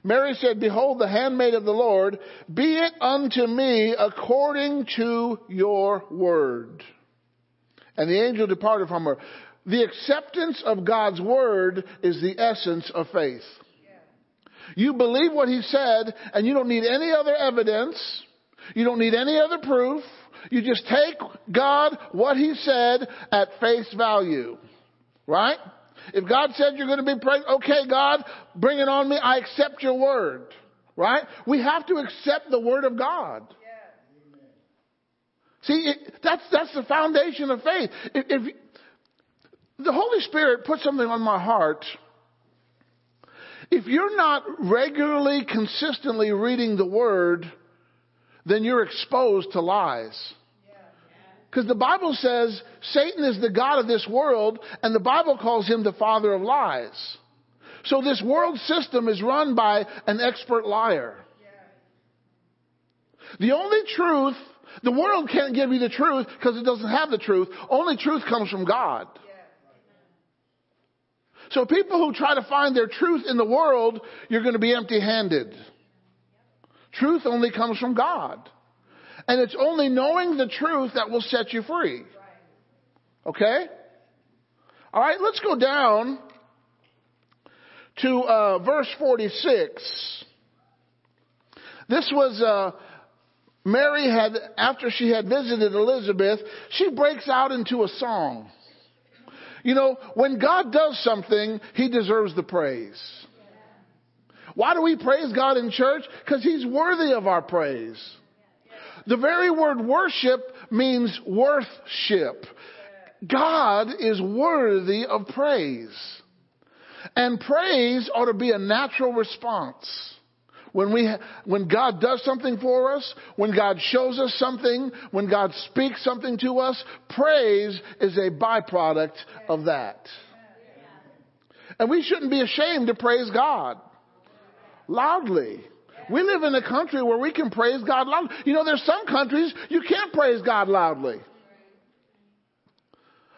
Mary said, Behold, the handmaid of the Lord, be it unto me according to your word. And the angel departed from her. The acceptance of God's word is the essence of faith. You believe what he said, and you don't need any other evidence. You don't need any other proof. You just take God, what he said, at face value. Right? If God said you're going to be pregnant, okay, God, bring it on me. I accept your word. Right? We have to accept the word of God. See, it, that's, that's the foundation of faith. If, if the Holy Spirit put something on my heart, if you're not regularly, consistently reading the word, then you're exposed to lies. Because the Bible says Satan is the God of this world, and the Bible calls him the father of lies. So this world system is run by an expert liar. The only truth, the world can't give you the truth because it doesn't have the truth. Only truth comes from God. So people who try to find their truth in the world, you're going to be empty handed. Truth only comes from God. And it's only knowing the truth that will set you free. Okay? All right, let's go down to uh, verse 46. This was uh, Mary had, after she had visited Elizabeth, she breaks out into a song. You know, when God does something, He deserves the praise. Why do we praise God in church? Because He's worthy of our praise. The very word worship means worthship. God is worthy of praise. And praise ought to be a natural response. When we, when God does something for us, when God shows us something, when God speaks something to us, praise is a byproduct of that. And we shouldn't be ashamed to praise God loudly. We live in a country where we can praise God loudly. You know, there's some countries you can't praise God loudly.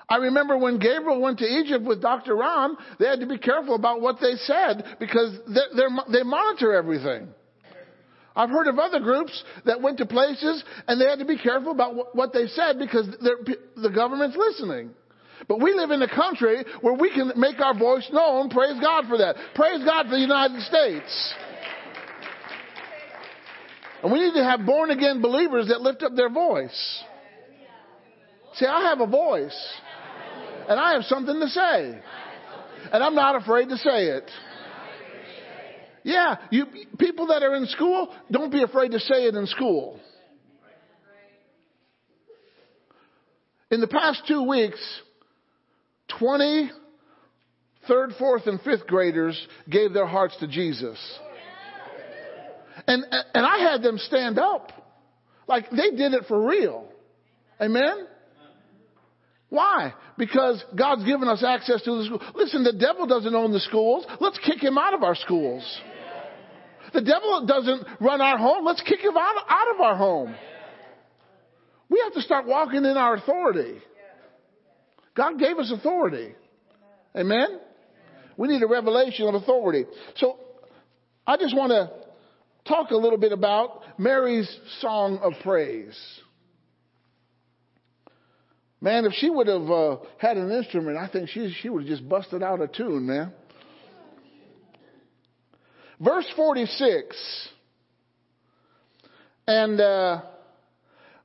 I remember when Gabriel went to Egypt with Dr. Ron, they had to be careful about what they said because they monitor everything. I've heard of other groups that went to places and they had to be careful about what they said because the government's listening. But we live in a country where we can make our voice known. Praise God for that. Praise God for the United States. And we need to have born again believers that lift up their voice. See, I have a voice. And I have something to say. And I'm not afraid to say it. Yeah, you people that are in school, don't be afraid to say it in school. In the past two weeks, 20 third, fourth, and fifth graders gave their hearts to Jesus. And, and I had them stand up. Like they did it for real. Amen? Why? Because God's given us access to the school. Listen, the devil doesn't own the schools. Let's kick him out of our schools. The devil doesn't run our home. Let's kick him out, out of our home. We have to start walking in our authority. God gave us authority. Amen? We need a revelation of authority. So I just want to talk a little bit about Mary's song of praise. Man, if she would have uh, had an instrument, I think she, she would have just busted out a tune, man. Verse 46. And uh,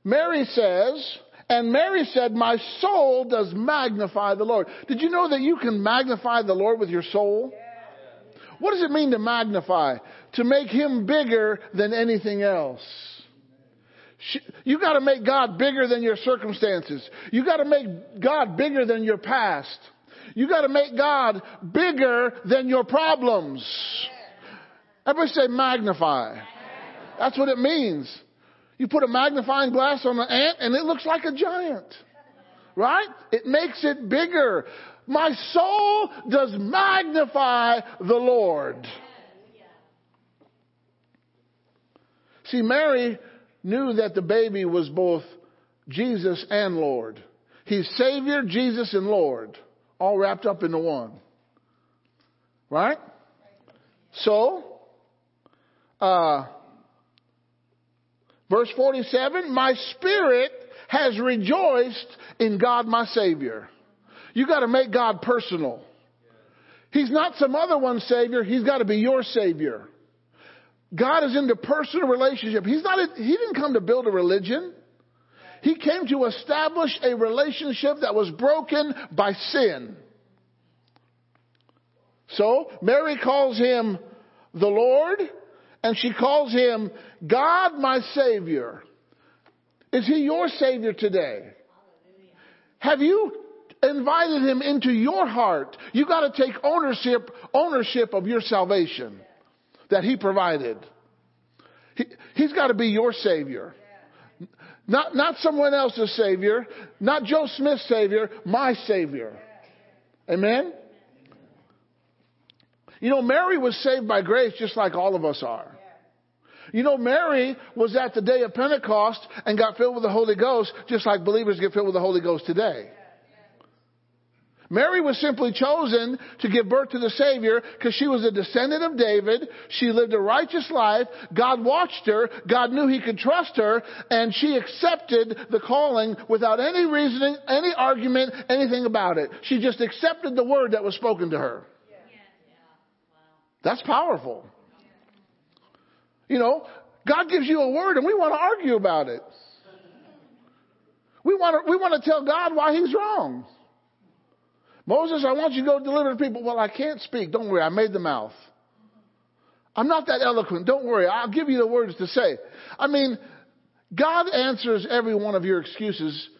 Mary says, and Mary said, My soul does magnify the Lord. Did you know that you can magnify the Lord with your soul? What does it mean to magnify? To make him bigger than anything else. You got to make God bigger than your circumstances. You got to make God bigger than your past. You got to make God bigger than your problems. Everybody say magnify. That's what it means. You put a magnifying glass on an ant and it looks like a giant. Right? It makes it bigger. My soul does magnify the Lord. See, Mary knew that the baby was both Jesus and Lord. He's Savior, Jesus, and Lord, all wrapped up into one. Right? So, uh, verse 47, my spirit has rejoiced in God my Savior. You gotta make God personal. He's not some other one's Savior, He's gotta be your Savior. God is into personal relationship. He's not, a, He didn't come to build a religion. He came to establish a relationship that was broken by sin. So, Mary calls him the Lord, and she calls him God my Savior. Is he your Savior today? Have you invited him into your heart? You got to take ownership, ownership of your salvation that he provided. He, he's got to be your Savior. Not, not someone else's Savior, not Joe Smith's Savior, my Savior. Amen? You know, Mary was saved by grace just like all of us are. You know, Mary was at the day of Pentecost and got filled with the Holy Ghost just like believers get filled with the Holy Ghost today. Mary was simply chosen to give birth to the Savior because she was a descendant of David. She lived a righteous life. God watched her. God knew He could trust her. And she accepted the calling without any reasoning, any argument, anything about it. She just accepted the word that was spoken to her. That's powerful. You know, God gives you a word and we want to argue about it. We want to, we want to tell God why He's wrong. Moses, I want you to go deliver the people. Well, I can't speak. Don't worry. I made the mouth. I'm not that eloquent. Don't worry. I'll give you the words to say. I mean, God answers every one of your excuses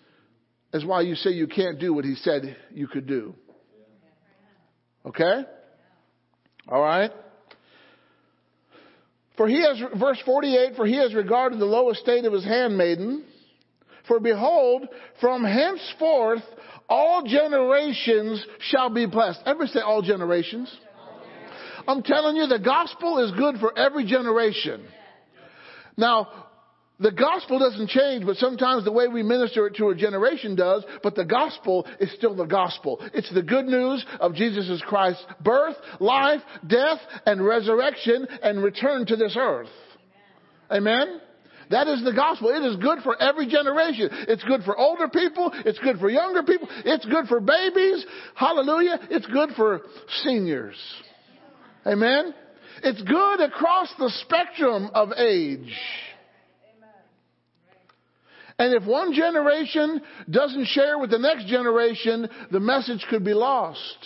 as why you say you can't do what he said you could do. Okay? All right? For he has, verse 48, for he has regarded the low estate of his handmaiden. For behold, from henceforth all generations shall be blessed. Everybody say all generations. I'm telling you, the gospel is good for every generation. Now, the gospel doesn't change, but sometimes the way we minister it to a generation does, but the gospel is still the gospel. It's the good news of Jesus Christ's birth, life, death, and resurrection and return to this earth. Amen? That is the gospel. It is good for every generation. It's good for older people. It's good for younger people. It's good for babies. Hallelujah. It's good for seniors. Amen. It's good across the spectrum of age. And if one generation doesn't share with the next generation, the message could be lost.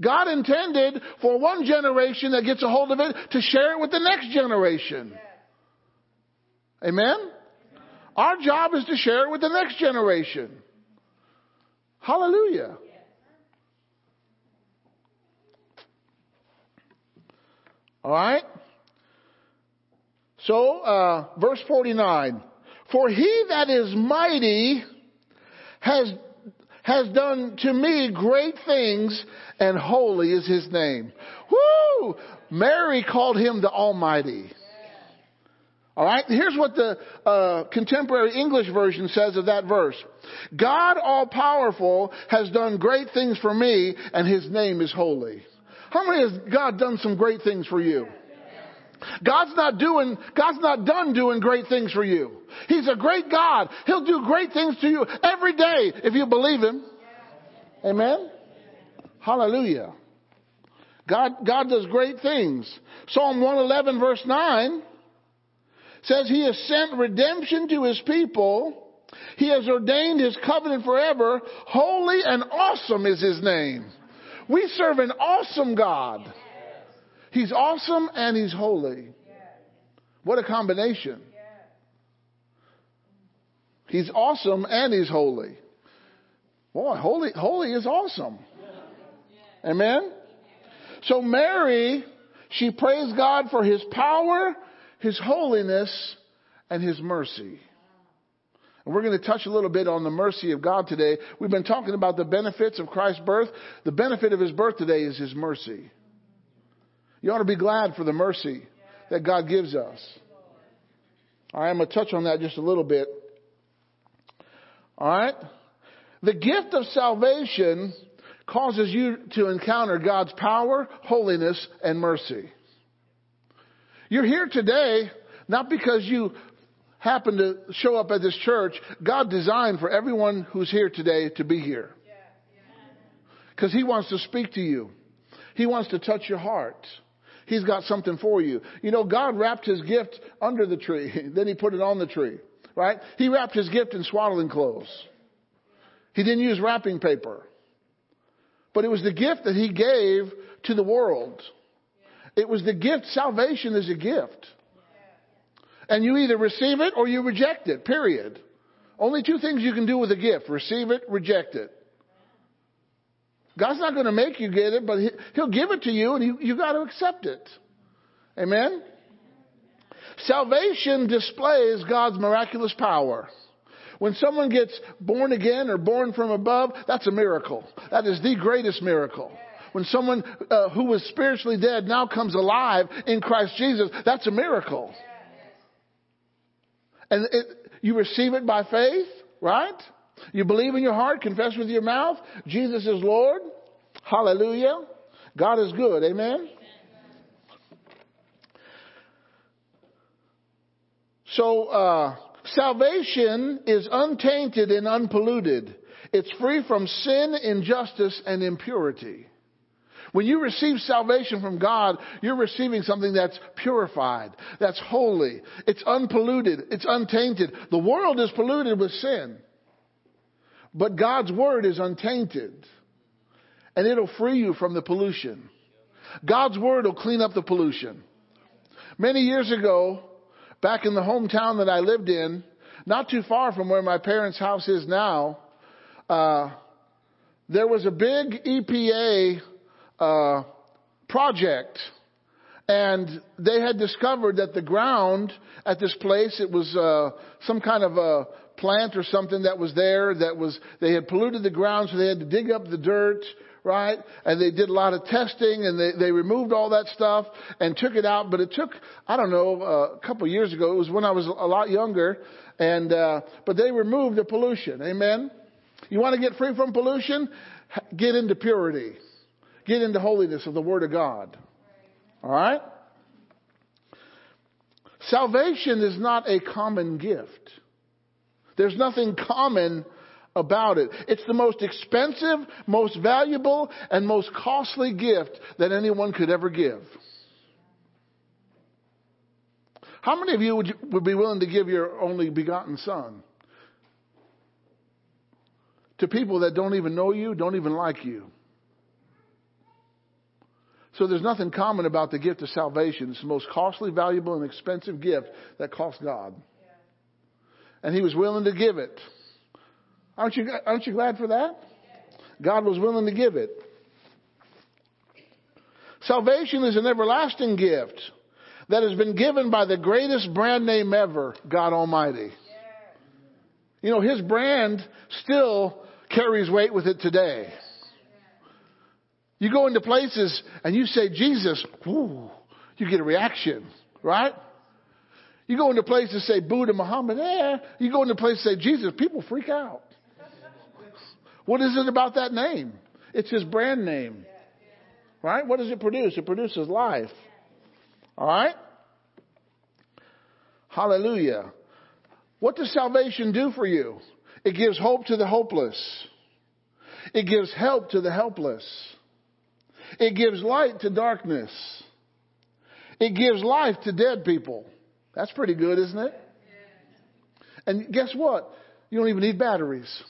God intended for one generation that gets a hold of it to share it with the next generation. Amen? Our job is to share it with the next generation. Hallelujah. All right? So, uh, verse 49. For he that is mighty has, has done to me great things and holy is his name. Woo! Mary called him the Almighty. All right, here's what the uh, contemporary English version says of that verse. God all powerful has done great things for me and his name is holy. How many has God done some great things for you? God's not doing, God's not done doing great things for you. He's a great God. He'll do great things to you every day if you believe Him. Amen? Hallelujah. God, God does great things. Psalm 111 verse 9 says He has sent redemption to His people. He has ordained His covenant forever. Holy and awesome is His name. We serve an awesome God. He's awesome and he's holy. What a combination. He's awesome and he's holy. Boy, holy, holy is awesome. Amen? So Mary, she praised God for his power, his holiness, and his mercy. And we're going to touch a little bit on the mercy of God today. We've been talking about the benefits of Christ's birth. The benefit of his birth today is his mercy. You ought to be glad for the mercy that God gives us. All right, I'm going to touch on that just a little bit. All right? The gift of salvation causes you to encounter God's power, holiness, and mercy. You're here today not because you happen to show up at this church. God designed for everyone who's here today to be here. Because He wants to speak to you. He wants to touch your heart. He's got something for you. You know, God wrapped his gift under the tree, then he put it on the tree, right? He wrapped his gift in swaddling clothes. He didn't use wrapping paper. But it was the gift that he gave to the world. It was the gift. Salvation is a gift. And you either receive it or you reject it, period. Only two things you can do with a gift receive it, reject it. God's not going to make you get it, but He'll give it to you and you, you got to accept it. Amen? Salvation displays God's miraculous power. When someone gets born again or born from above, that's a miracle. That is the greatest miracle. When someone uh, who was spiritually dead now comes alive in Christ Jesus, that's a miracle. And it, you receive it by faith, right? You believe in your heart, confess with your mouth, Jesus is Lord. Hallelujah. God is good. Amen. So, uh, salvation is untainted and unpolluted. It's free from sin, injustice, and impurity. When you receive salvation from God, you're receiving something that's purified, that's holy, it's unpolluted, it's untainted. The world is polluted with sin. But God's word is untainted. And it'll free you from the pollution. God's word will clean up the pollution. Many years ago, back in the hometown that I lived in, not too far from where my parents' house is now, uh, there was a big EPA uh, project, and they had discovered that the ground at this place it was uh, some kind of a plant or something that was there that was, they had polluted the ground, so they had to dig up the dirt, right? And they did a lot of testing and they, they removed all that stuff and took it out. But it took, I don't know, uh, a couple of years ago. It was when I was a lot younger. And, uh, but they removed the pollution. Amen. You want to get free from pollution? Get into purity. Get into holiness of the Word of God. All right? Salvation is not a common gift. There's nothing common about it. It's the most expensive, most valuable, and most costly gift that anyone could ever give. How many of you would, would be willing to give your only begotten son to people that don't even know you, don't even like you? So there's nothing common about the gift of salvation. It's the most costly, valuable, and expensive gift that costs God and he was willing to give it. Aren't you, aren't you glad for that? God was willing to give it. Salvation is an everlasting gift. that has been given by the greatest brand name ever, God Almighty. You know, his brand still carries weight with it today. You go into places and you say Jesus, whoo, you get a reaction, right? You go into places and say Buddha, Muhammad, eh. You go into places and say Jesus, people freak out. What is it about that name? It's his brand name. Right? What does it produce? It produces life. All right? Hallelujah. What does salvation do for you? It gives hope to the hopeless. It gives help to the helpless. It gives light to darkness. It gives life to dead people. That's pretty good, isn't it? And guess what? You don't even need batteries.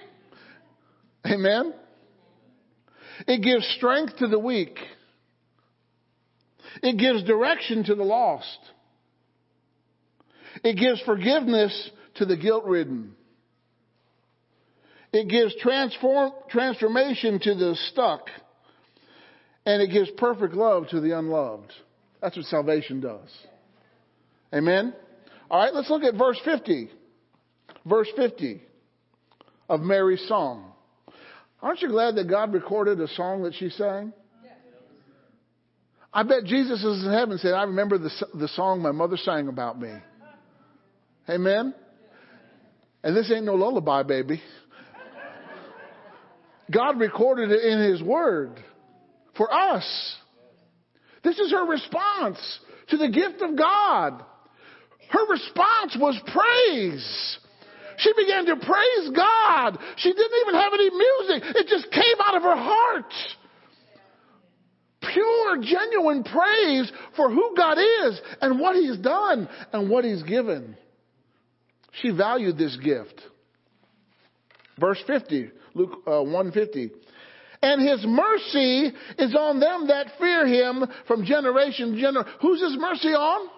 Amen? It gives strength to the weak. It gives direction to the lost. It gives forgiveness to the guilt ridden. It gives transform, transformation to the stuck. And it gives perfect love to the unloved. That's what salvation does. Amen? All right, let's look at verse 50. Verse 50 of Mary's song. Aren't you glad that God recorded a song that she sang? I bet Jesus is in heaven said, I remember the, the song my mother sang about me. Amen? And this ain't no lullaby, baby. God recorded it in His Word for us. This is her response to the gift of God. Her response was praise. She began to praise God. She didn't even have any music. It just came out of her heart. Pure, genuine praise for who God is and what He's done and what He's given. She valued this gift. Verse 50, Luke uh, 150. And his mercy is on them that fear him from generation to generation. Who's his mercy on?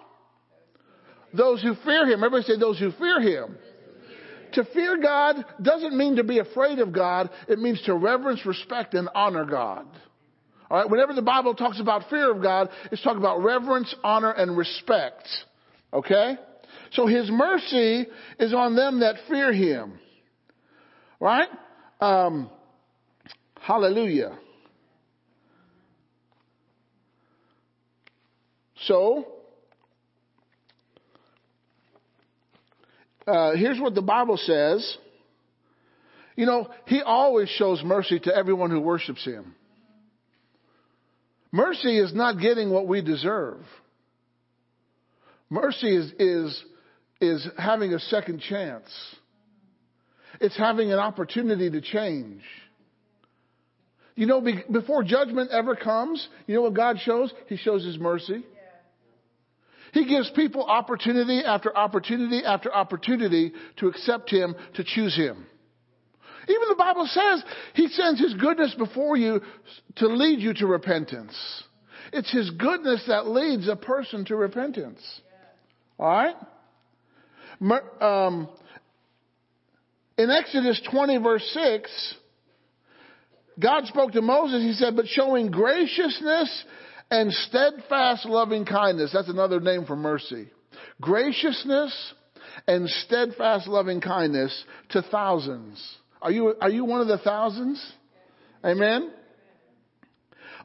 Those who fear him. Everybody say those who fear him. To fear God doesn't mean to be afraid of God. It means to reverence, respect, and honor God. All right. Whenever the Bible talks about fear of God, it's talking about reverence, honor, and respect. Okay? So his mercy is on them that fear him. Right? Um, hallelujah. So, uh, here's what the Bible says. You know, He always shows mercy to everyone who worships Him. Mercy is not getting what we deserve. Mercy is, is, is having a second chance. It's having an opportunity to change. You know, before judgment ever comes, you know what God shows? He shows His mercy. He gives people opportunity after opportunity after opportunity to accept Him, to choose Him. Even the Bible says He sends His goodness before you to lead you to repentance. It's His goodness that leads a person to repentance. All right? Um, in Exodus 20, verse 6, God spoke to Moses. He said, But showing graciousness and steadfast loving kindness. That's another name for mercy. Graciousness and steadfast loving kindness to thousands. Are you, are you one of the thousands? Amen.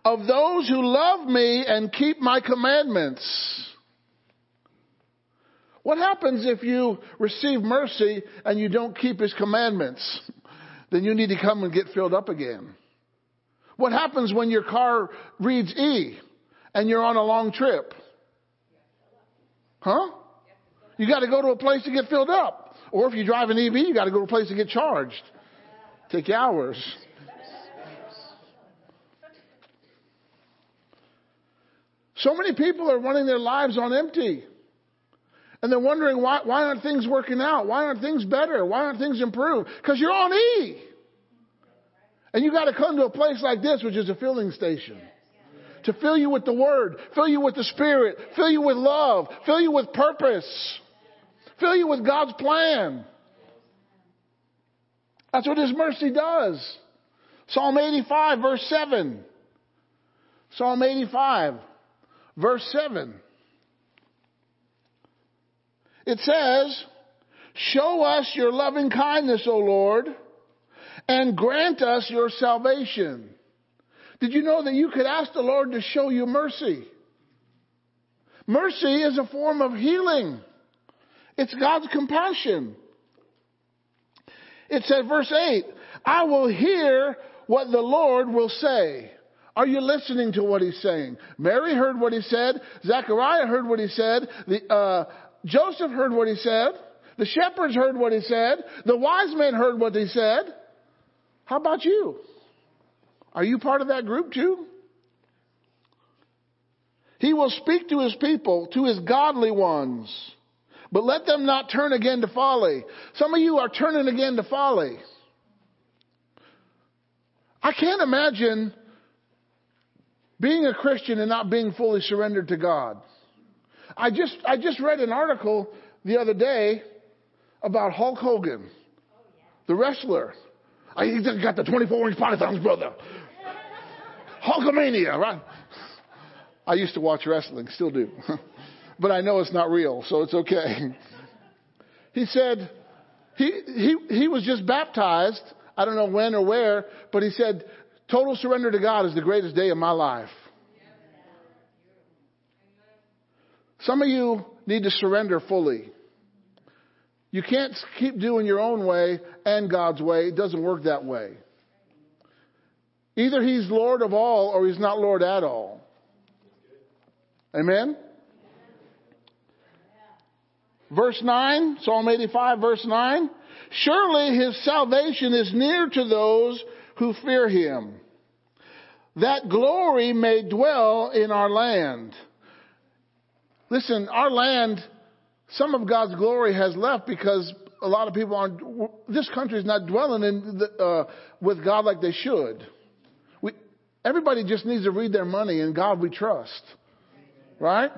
Of those who love me and keep my commandments. What happens if you receive mercy and you don't keep his commandments? Then you need to come and get filled up again. What happens when your car reads E and you're on a long trip? Huh? You got to go to a place to get filled up. Or if you drive an EV, you got to go to a place to get charged. Take hours. So many people are running their lives on empty. And they're wondering why, why aren't things working out? Why aren't things better? Why aren't things improved? Because you're on E. And you got to come to a place like this, which is a filling station. To fill you with the Word, fill you with the Spirit, fill you with love, fill you with purpose, fill you with God's plan. That's what His mercy does. Psalm 85, verse 7. Psalm 85, verse 7. It says, Show us your loving kindness, O Lord, and grant us your salvation. Did you know that you could ask the Lord to show you mercy? Mercy is a form of healing. It's God's compassion. It said, verse 8, I will hear what the Lord will say. Are you listening to what he's saying? Mary heard what he said. Zechariah heard what he said. The, uh, Joseph heard what he said. The shepherds heard what he said. The wise men heard what he said. How about you? Are you part of that group too? He will speak to his people, to his godly ones, but let them not turn again to folly. Some of you are turning again to folly. I can't imagine being a Christian and not being fully surrendered to God. I just, I just read an article the other day about Hulk Hogan, the wrestler. I, he got the 24 inch pythons, brother. Hulkamania, right? I used to watch wrestling, still do. but I know it's not real, so it's okay. he said he, he, he was just baptized. I don't know when or where, but he said, total surrender to God is the greatest day of my life. Some of you need to surrender fully. You can't keep doing your own way and God's way. It doesn't work that way. Either He's Lord of all or He's not Lord at all. Amen? Verse 9, Psalm 85, verse 9. Surely His salvation is near to those who fear Him, that glory may dwell in our land. Listen, our land some of God's glory has left because a lot of people aren't, this country is not dwelling in the, uh, with God like they should. Everybody just needs to read their money and God we trust. Right?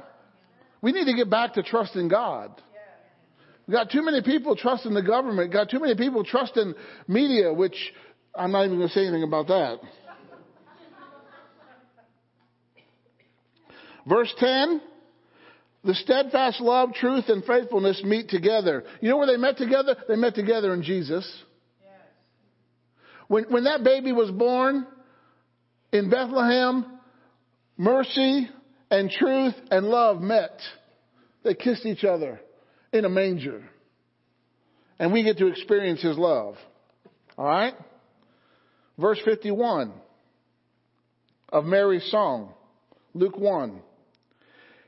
We need to get back to trusting God. We got too many people trusting the government, got too many people trusting media, which I'm not even going to say anything about that. Verse 10 the steadfast love, truth, and faithfulness meet together. You know where they met together? They met together in Jesus. When, when that baby was born in Bethlehem, mercy and truth and love met. They kissed each other in a manger. And we get to experience his love. All right? Verse 51 of Mary's song, Luke 1.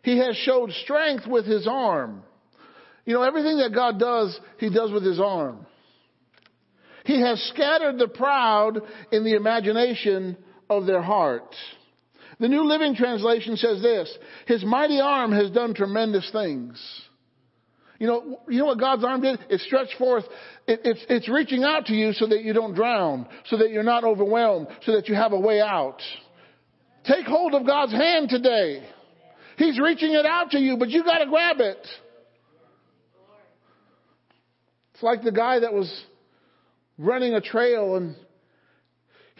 He has showed strength with his arm. You know, everything that God does, he does with his arm. He has scattered the proud in the imagination of their heart. The New Living Translation says this, His mighty arm has done tremendous things. You know, you know what God's arm did? It stretched forth. It, it's, it's reaching out to you so that you don't drown, so that you're not overwhelmed, so that you have a way out. Take hold of God's hand today. He's reaching it out to you, but you got to grab it. It's like the guy that was running a trail and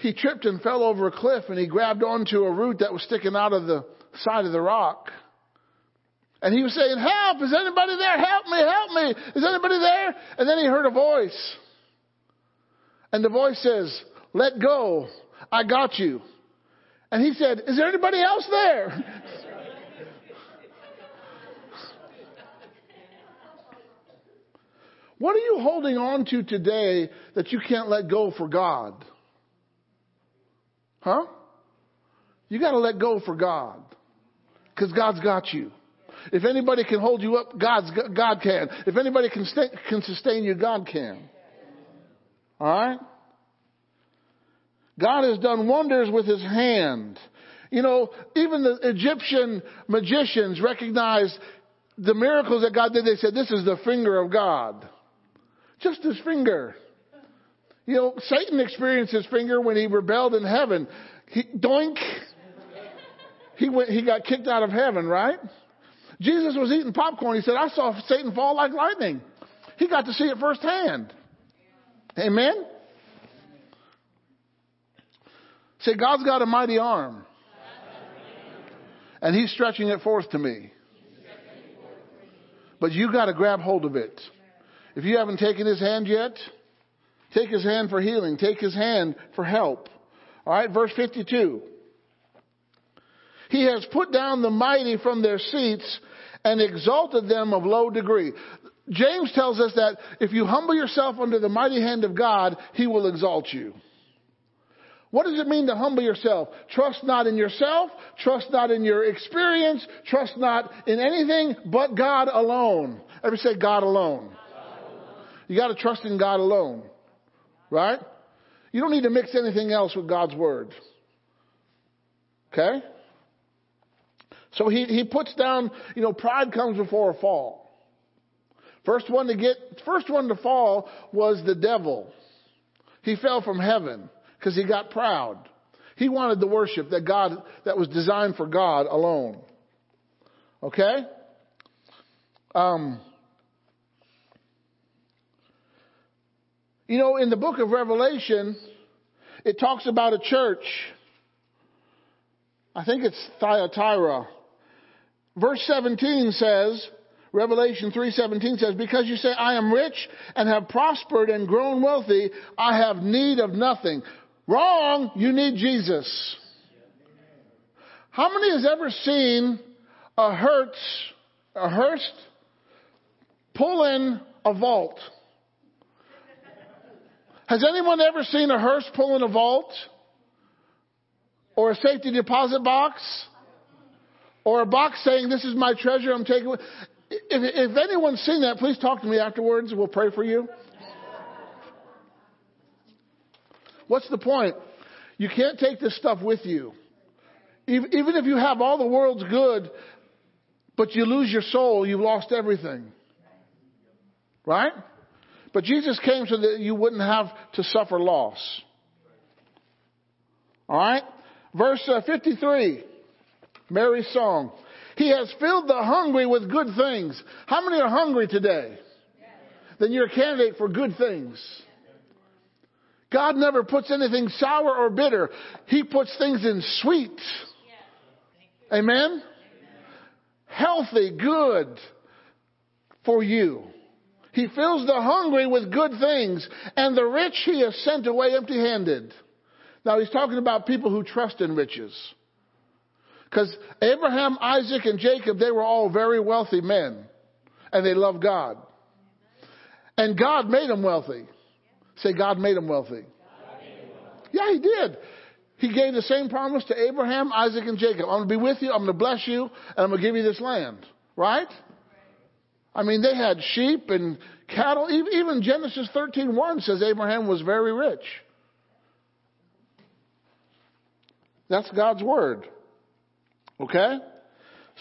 he tripped and fell over a cliff and he grabbed onto a root that was sticking out of the side of the rock. And he was saying, help, is anybody there? Help me, help me. Is anybody there? And then he heard a voice. And the voice says, let go. I got you. And he said, is there anybody else there? What are you holding on to today that you can't let go for God? Huh? You got to let go for God. Because God's got you. If anybody can hold you up, God's, God can. If anybody can, stay, can sustain you, God can. All right? God has done wonders with his hand. You know, even the Egyptian magicians recognized the miracles that God did. They said, this is the finger of God. Just his finger. You know, Satan experienced his finger when he rebelled in heaven. He, doink. He went, he got kicked out of heaven, right? Jesus was eating popcorn. He said, I saw Satan fall like lightning. He got to see it firsthand. Amen? Say, God's got a mighty arm. And he's stretching it forth to me. But you got to grab hold of it. If you haven't taken his hand yet, take his hand for healing. Take his hand for help. All right, verse 52. He has put down the mighty from their seats and exalted them of low degree. James tells us that if you humble yourself under the mighty hand of God, he will exalt you. What does it mean to humble yourself? Trust not in yourself, trust not in your experience, trust not in anything but God alone. Ever say God alone? You got to trust in God alone. Right? You don't need to mix anything else with God's word. Okay? So he, he puts down, you know, pride comes before a fall. First one to get, first one to fall was the devil. He fell from heaven because he got proud. He wanted the worship that God, that was designed for God alone. Okay? Um, you know, in the book of Revelation, it talks about a church. I think it's Thyatira. Verse 17 says, Revelation 3:17 says, "Because you say I am rich and have prospered and grown wealthy, I have need of nothing." Wrong, you need Jesus. How many has ever seen a Hertz, a Hearst pull in a vault? Has anyone ever seen a hearse pull in a vault? Or a safety deposit box? Or a box saying, This is my treasure, I'm taking it. If, if anyone's seen that, please talk to me afterwards. We'll pray for you. What's the point? You can't take this stuff with you. Even if you have all the world's good, but you lose your soul, you've lost everything. Right? But Jesus came so that you wouldn't have to suffer loss. All right? Verse uh, 53, Mary's song. He has filled the hungry with good things. How many are hungry today? Then you're a candidate for good things. God never puts anything sour or bitter. He puts things in sweet. Amen? Healthy, good for you. He fills the hungry with good things, and the rich he has sent away empty handed. Now he's talking about people who trust in riches. Because Abraham, Isaac, and Jacob, they were all very wealthy men, and they loved God. And God made them wealthy. Say, God made them wealthy. Yeah, he did. He gave the same promise to Abraham, Isaac, and Jacob. I'm going to be with you. I'm going to bless you, and I'm going to give you this land. Right? I mean, they had sheep and cattle. Even Genesis 13:1 says Abraham was very rich. That's God's word. Okay?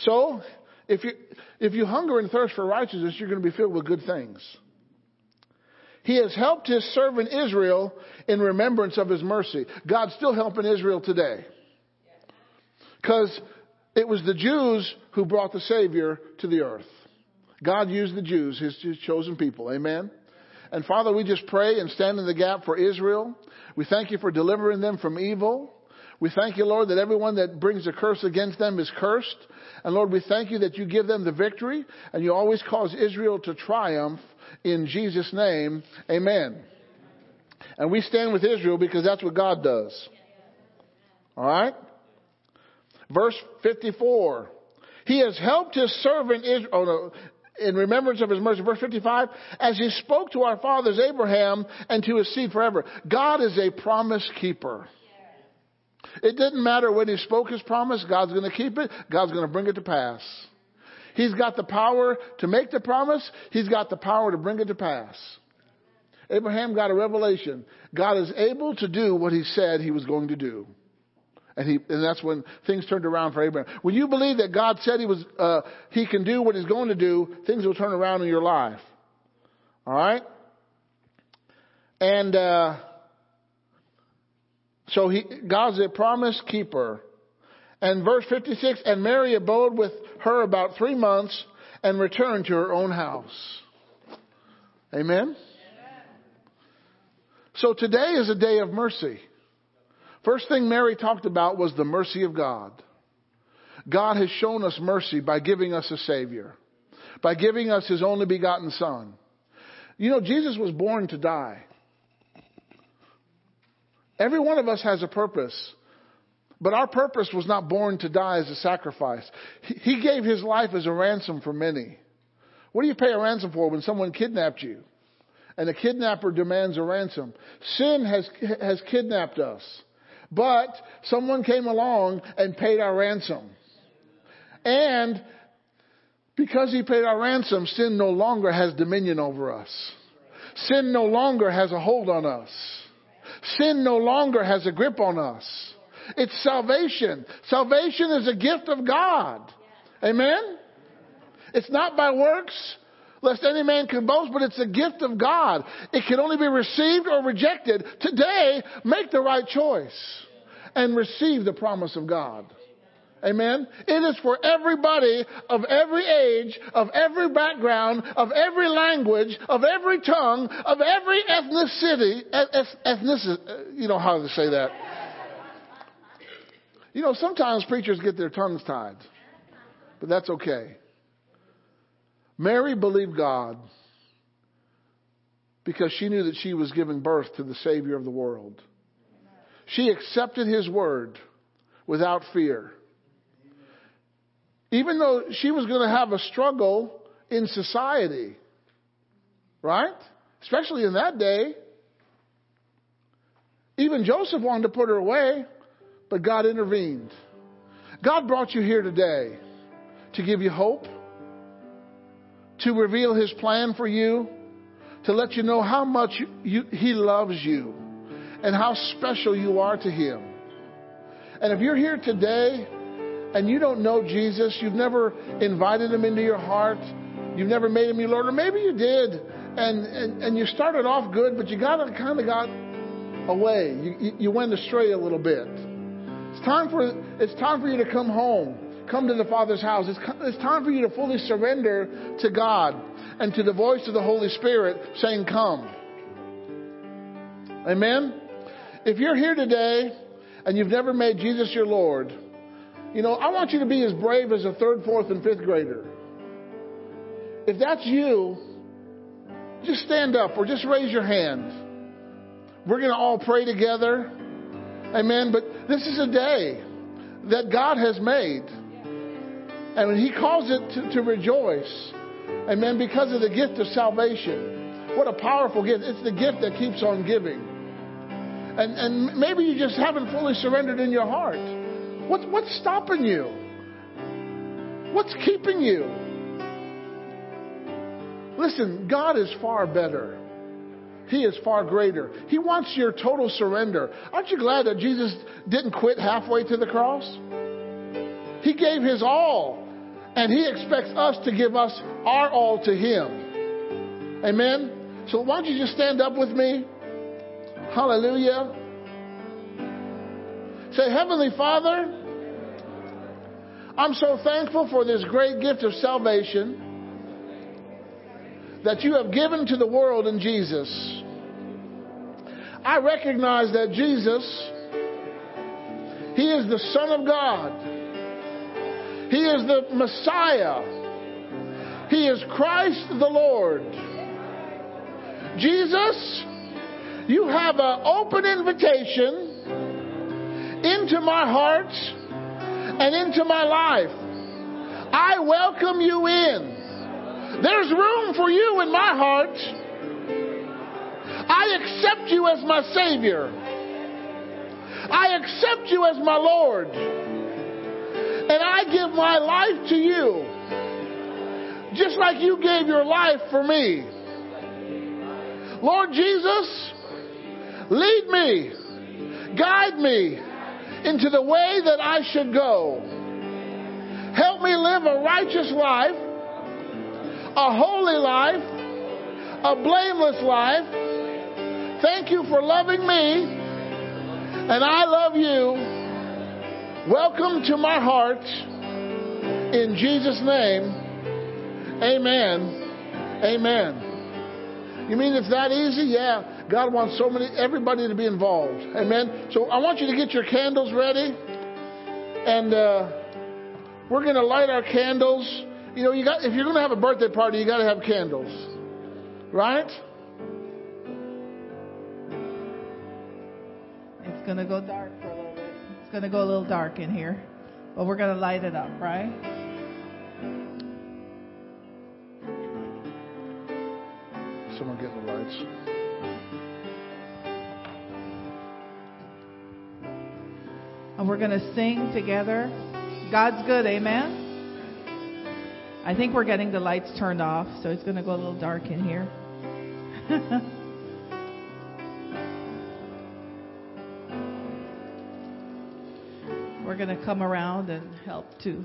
So, if you, if you hunger and thirst for righteousness, you're going to be filled with good things. He has helped his servant Israel in remembrance of his mercy. God's still helping Israel today. Because it was the Jews who brought the Savior to the earth. God used the Jews, his, chosen people. Amen. And Father, we just pray and stand in the gap for Israel. We thank you for delivering them from evil. We thank you, Lord, that everyone that brings a curse against them is cursed. And Lord, we thank you that you give them the victory and you always cause Israel to triumph in Jesus' name. Amen. And we stand with Israel because that's what God does. All right? Verse 54. He has helped his servant Israel. Oh, no. In remembrance of his mercy. Verse 55. As he spoke to our fathers Abraham and to his seed forever. God is a promise keeper. It didn't matter when he spoke his promise, God's going to keep it, God's going to bring it to pass. He's got the power to make the promise, he's got the power to bring it to pass. Abraham got a revelation. God is able to do what he said he was going to do. And, he, and that's when things turned around for Abraham. When you believe that God said he, was, uh, he can do what he's going to do, things will turn around in your life. All right? And uh, so he, God's a promise keeper. And verse 56, and Mary abode with her about three months and returned to her own house. Amen? So today is a day of mercy. First thing Mary talked about was the mercy of God. God has shown us mercy by giving us a Savior. by giving us his only begotten Son. You know, Jesus was born to die. Every one of us has a purpose. But our purpose was not born to die as a sacrifice. He gave his life as a ransom for many. What do you pay a ransom for when someone kidnapped you? And the kidnapper demands a ransom. Sin has, has kidnapped us. But someone came along and paid our ransom. And because he paid our ransom, sin no longer has dominion over us. Sin no longer has a hold on us. Sin no longer has a grip on us. It's salvation. Salvation is a gift of God. Amen? It's not by works, lest any man can boast, but it's a gift of God. It can only be received or rejected. Today, make the right choice and receive the promise of God. Amen. It is for everybody of every age, of every background, of every language, of every tongue, of every ethnicity, ethnicity, uh, you know how to say that. You know, sometimes preachers get their tongues tied, but that's okay. Mary believed God because she knew that she was giving birth to the Savior of the world. She accepted His word without fear. Even though she was going to have a struggle in society, right? Especially in that day. Even Joseph wanted to put her away, but God intervened. God brought you here today to give you hope, to reveal His plan for you, to let you know how much you, He loves you and how special you are to Him. And if you're here today and you don't know Jesus, you've never invited Him into your heart, you've never made Him your Lord, or maybe you did and, and, and you started off good, but you got kind of got away. You, you went astray a little bit. It's time for, it's time for you to come home. Come to the Father's house. It's, it's time for you to fully surrender to God and to the voice of the Holy Spirit saying, Come. Amen? If you're here today and you've never made Jesus your Lord, you know, I want you to be as brave as a third, fourth, and fifth grader. If that's you, just stand up or just raise your hand. We're going to all pray together. Amen. But this is a day that God has made. And He calls it to, to rejoice. Amen. Because of the gift of salvation. What a powerful gift. It's the gift that keeps on giving. And, and maybe you just haven't fully surrendered in your heart. What's, what's stopping you? What's keeping you? Listen, God is far better. He is far greater. He wants your total surrender. Aren't you glad that Jesus didn't quit halfway to the cross? He gave his all, and he expects us to give us our all to him. Amen? So why don't you just stand up with me? Hallelujah. Say, Heavenly Father, I'm so thankful for this great gift of salvation that you have given to the world in Jesus. I recognize that Jesus, He is the Son of God. He is the Messiah. He is Christ the Lord. Jesus, you have an open invitation into my heart and into my life. I welcome you in. There's room for you in my heart. I accept you as my Savior. I accept you as my Lord. I give my life to you. Just like you gave your life for me. Lord Jesus, lead me, guide me into the way that I should go. Help me live a righteous life, a holy life, a blameless life. Thank you for loving me, and I love you. Welcome to my heart. In Jesus' name, amen. Amen. You mean it's that easy? Yeah. God wants so many, everybody to be involved. Amen. So I want you to get your candles ready. And uh, we're going to light our candles You know, you got if you're going to have a birthday party, you got to have candles, right? It's going to go dark for. It's going to go a little dark in here, but we're going to light it up, right? Someone get the lights. And we're going to sing together. God's good, amen? I think we're getting the lights turned off, so it's going to go a little dark in here. going to come around and help too.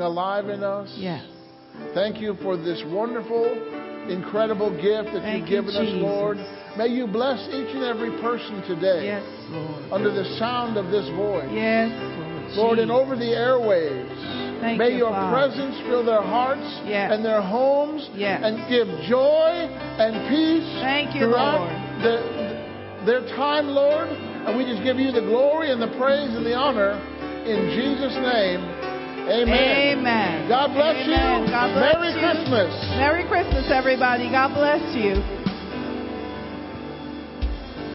Lord. Alive in us. Yes. Thank you for this wonderful, incredible gift that Thank you've you, given us, Lord. May you bless each and every person today. Yes, Lord. Under the sound of this voice. Yes, Lord, and Jesus. over the airwaves. Thank May you, your Father. presence fill their hearts Yes. and their homes Yes. and give joy and peace Thank you, throughout Lord. the- their time, Lord. And we just give you the glory and the praise and the honor in Jesus' name. Amen. Amen. God bless Amen. you. God bless Merry you. Christmas. Merry Christmas, everybody. God bless you.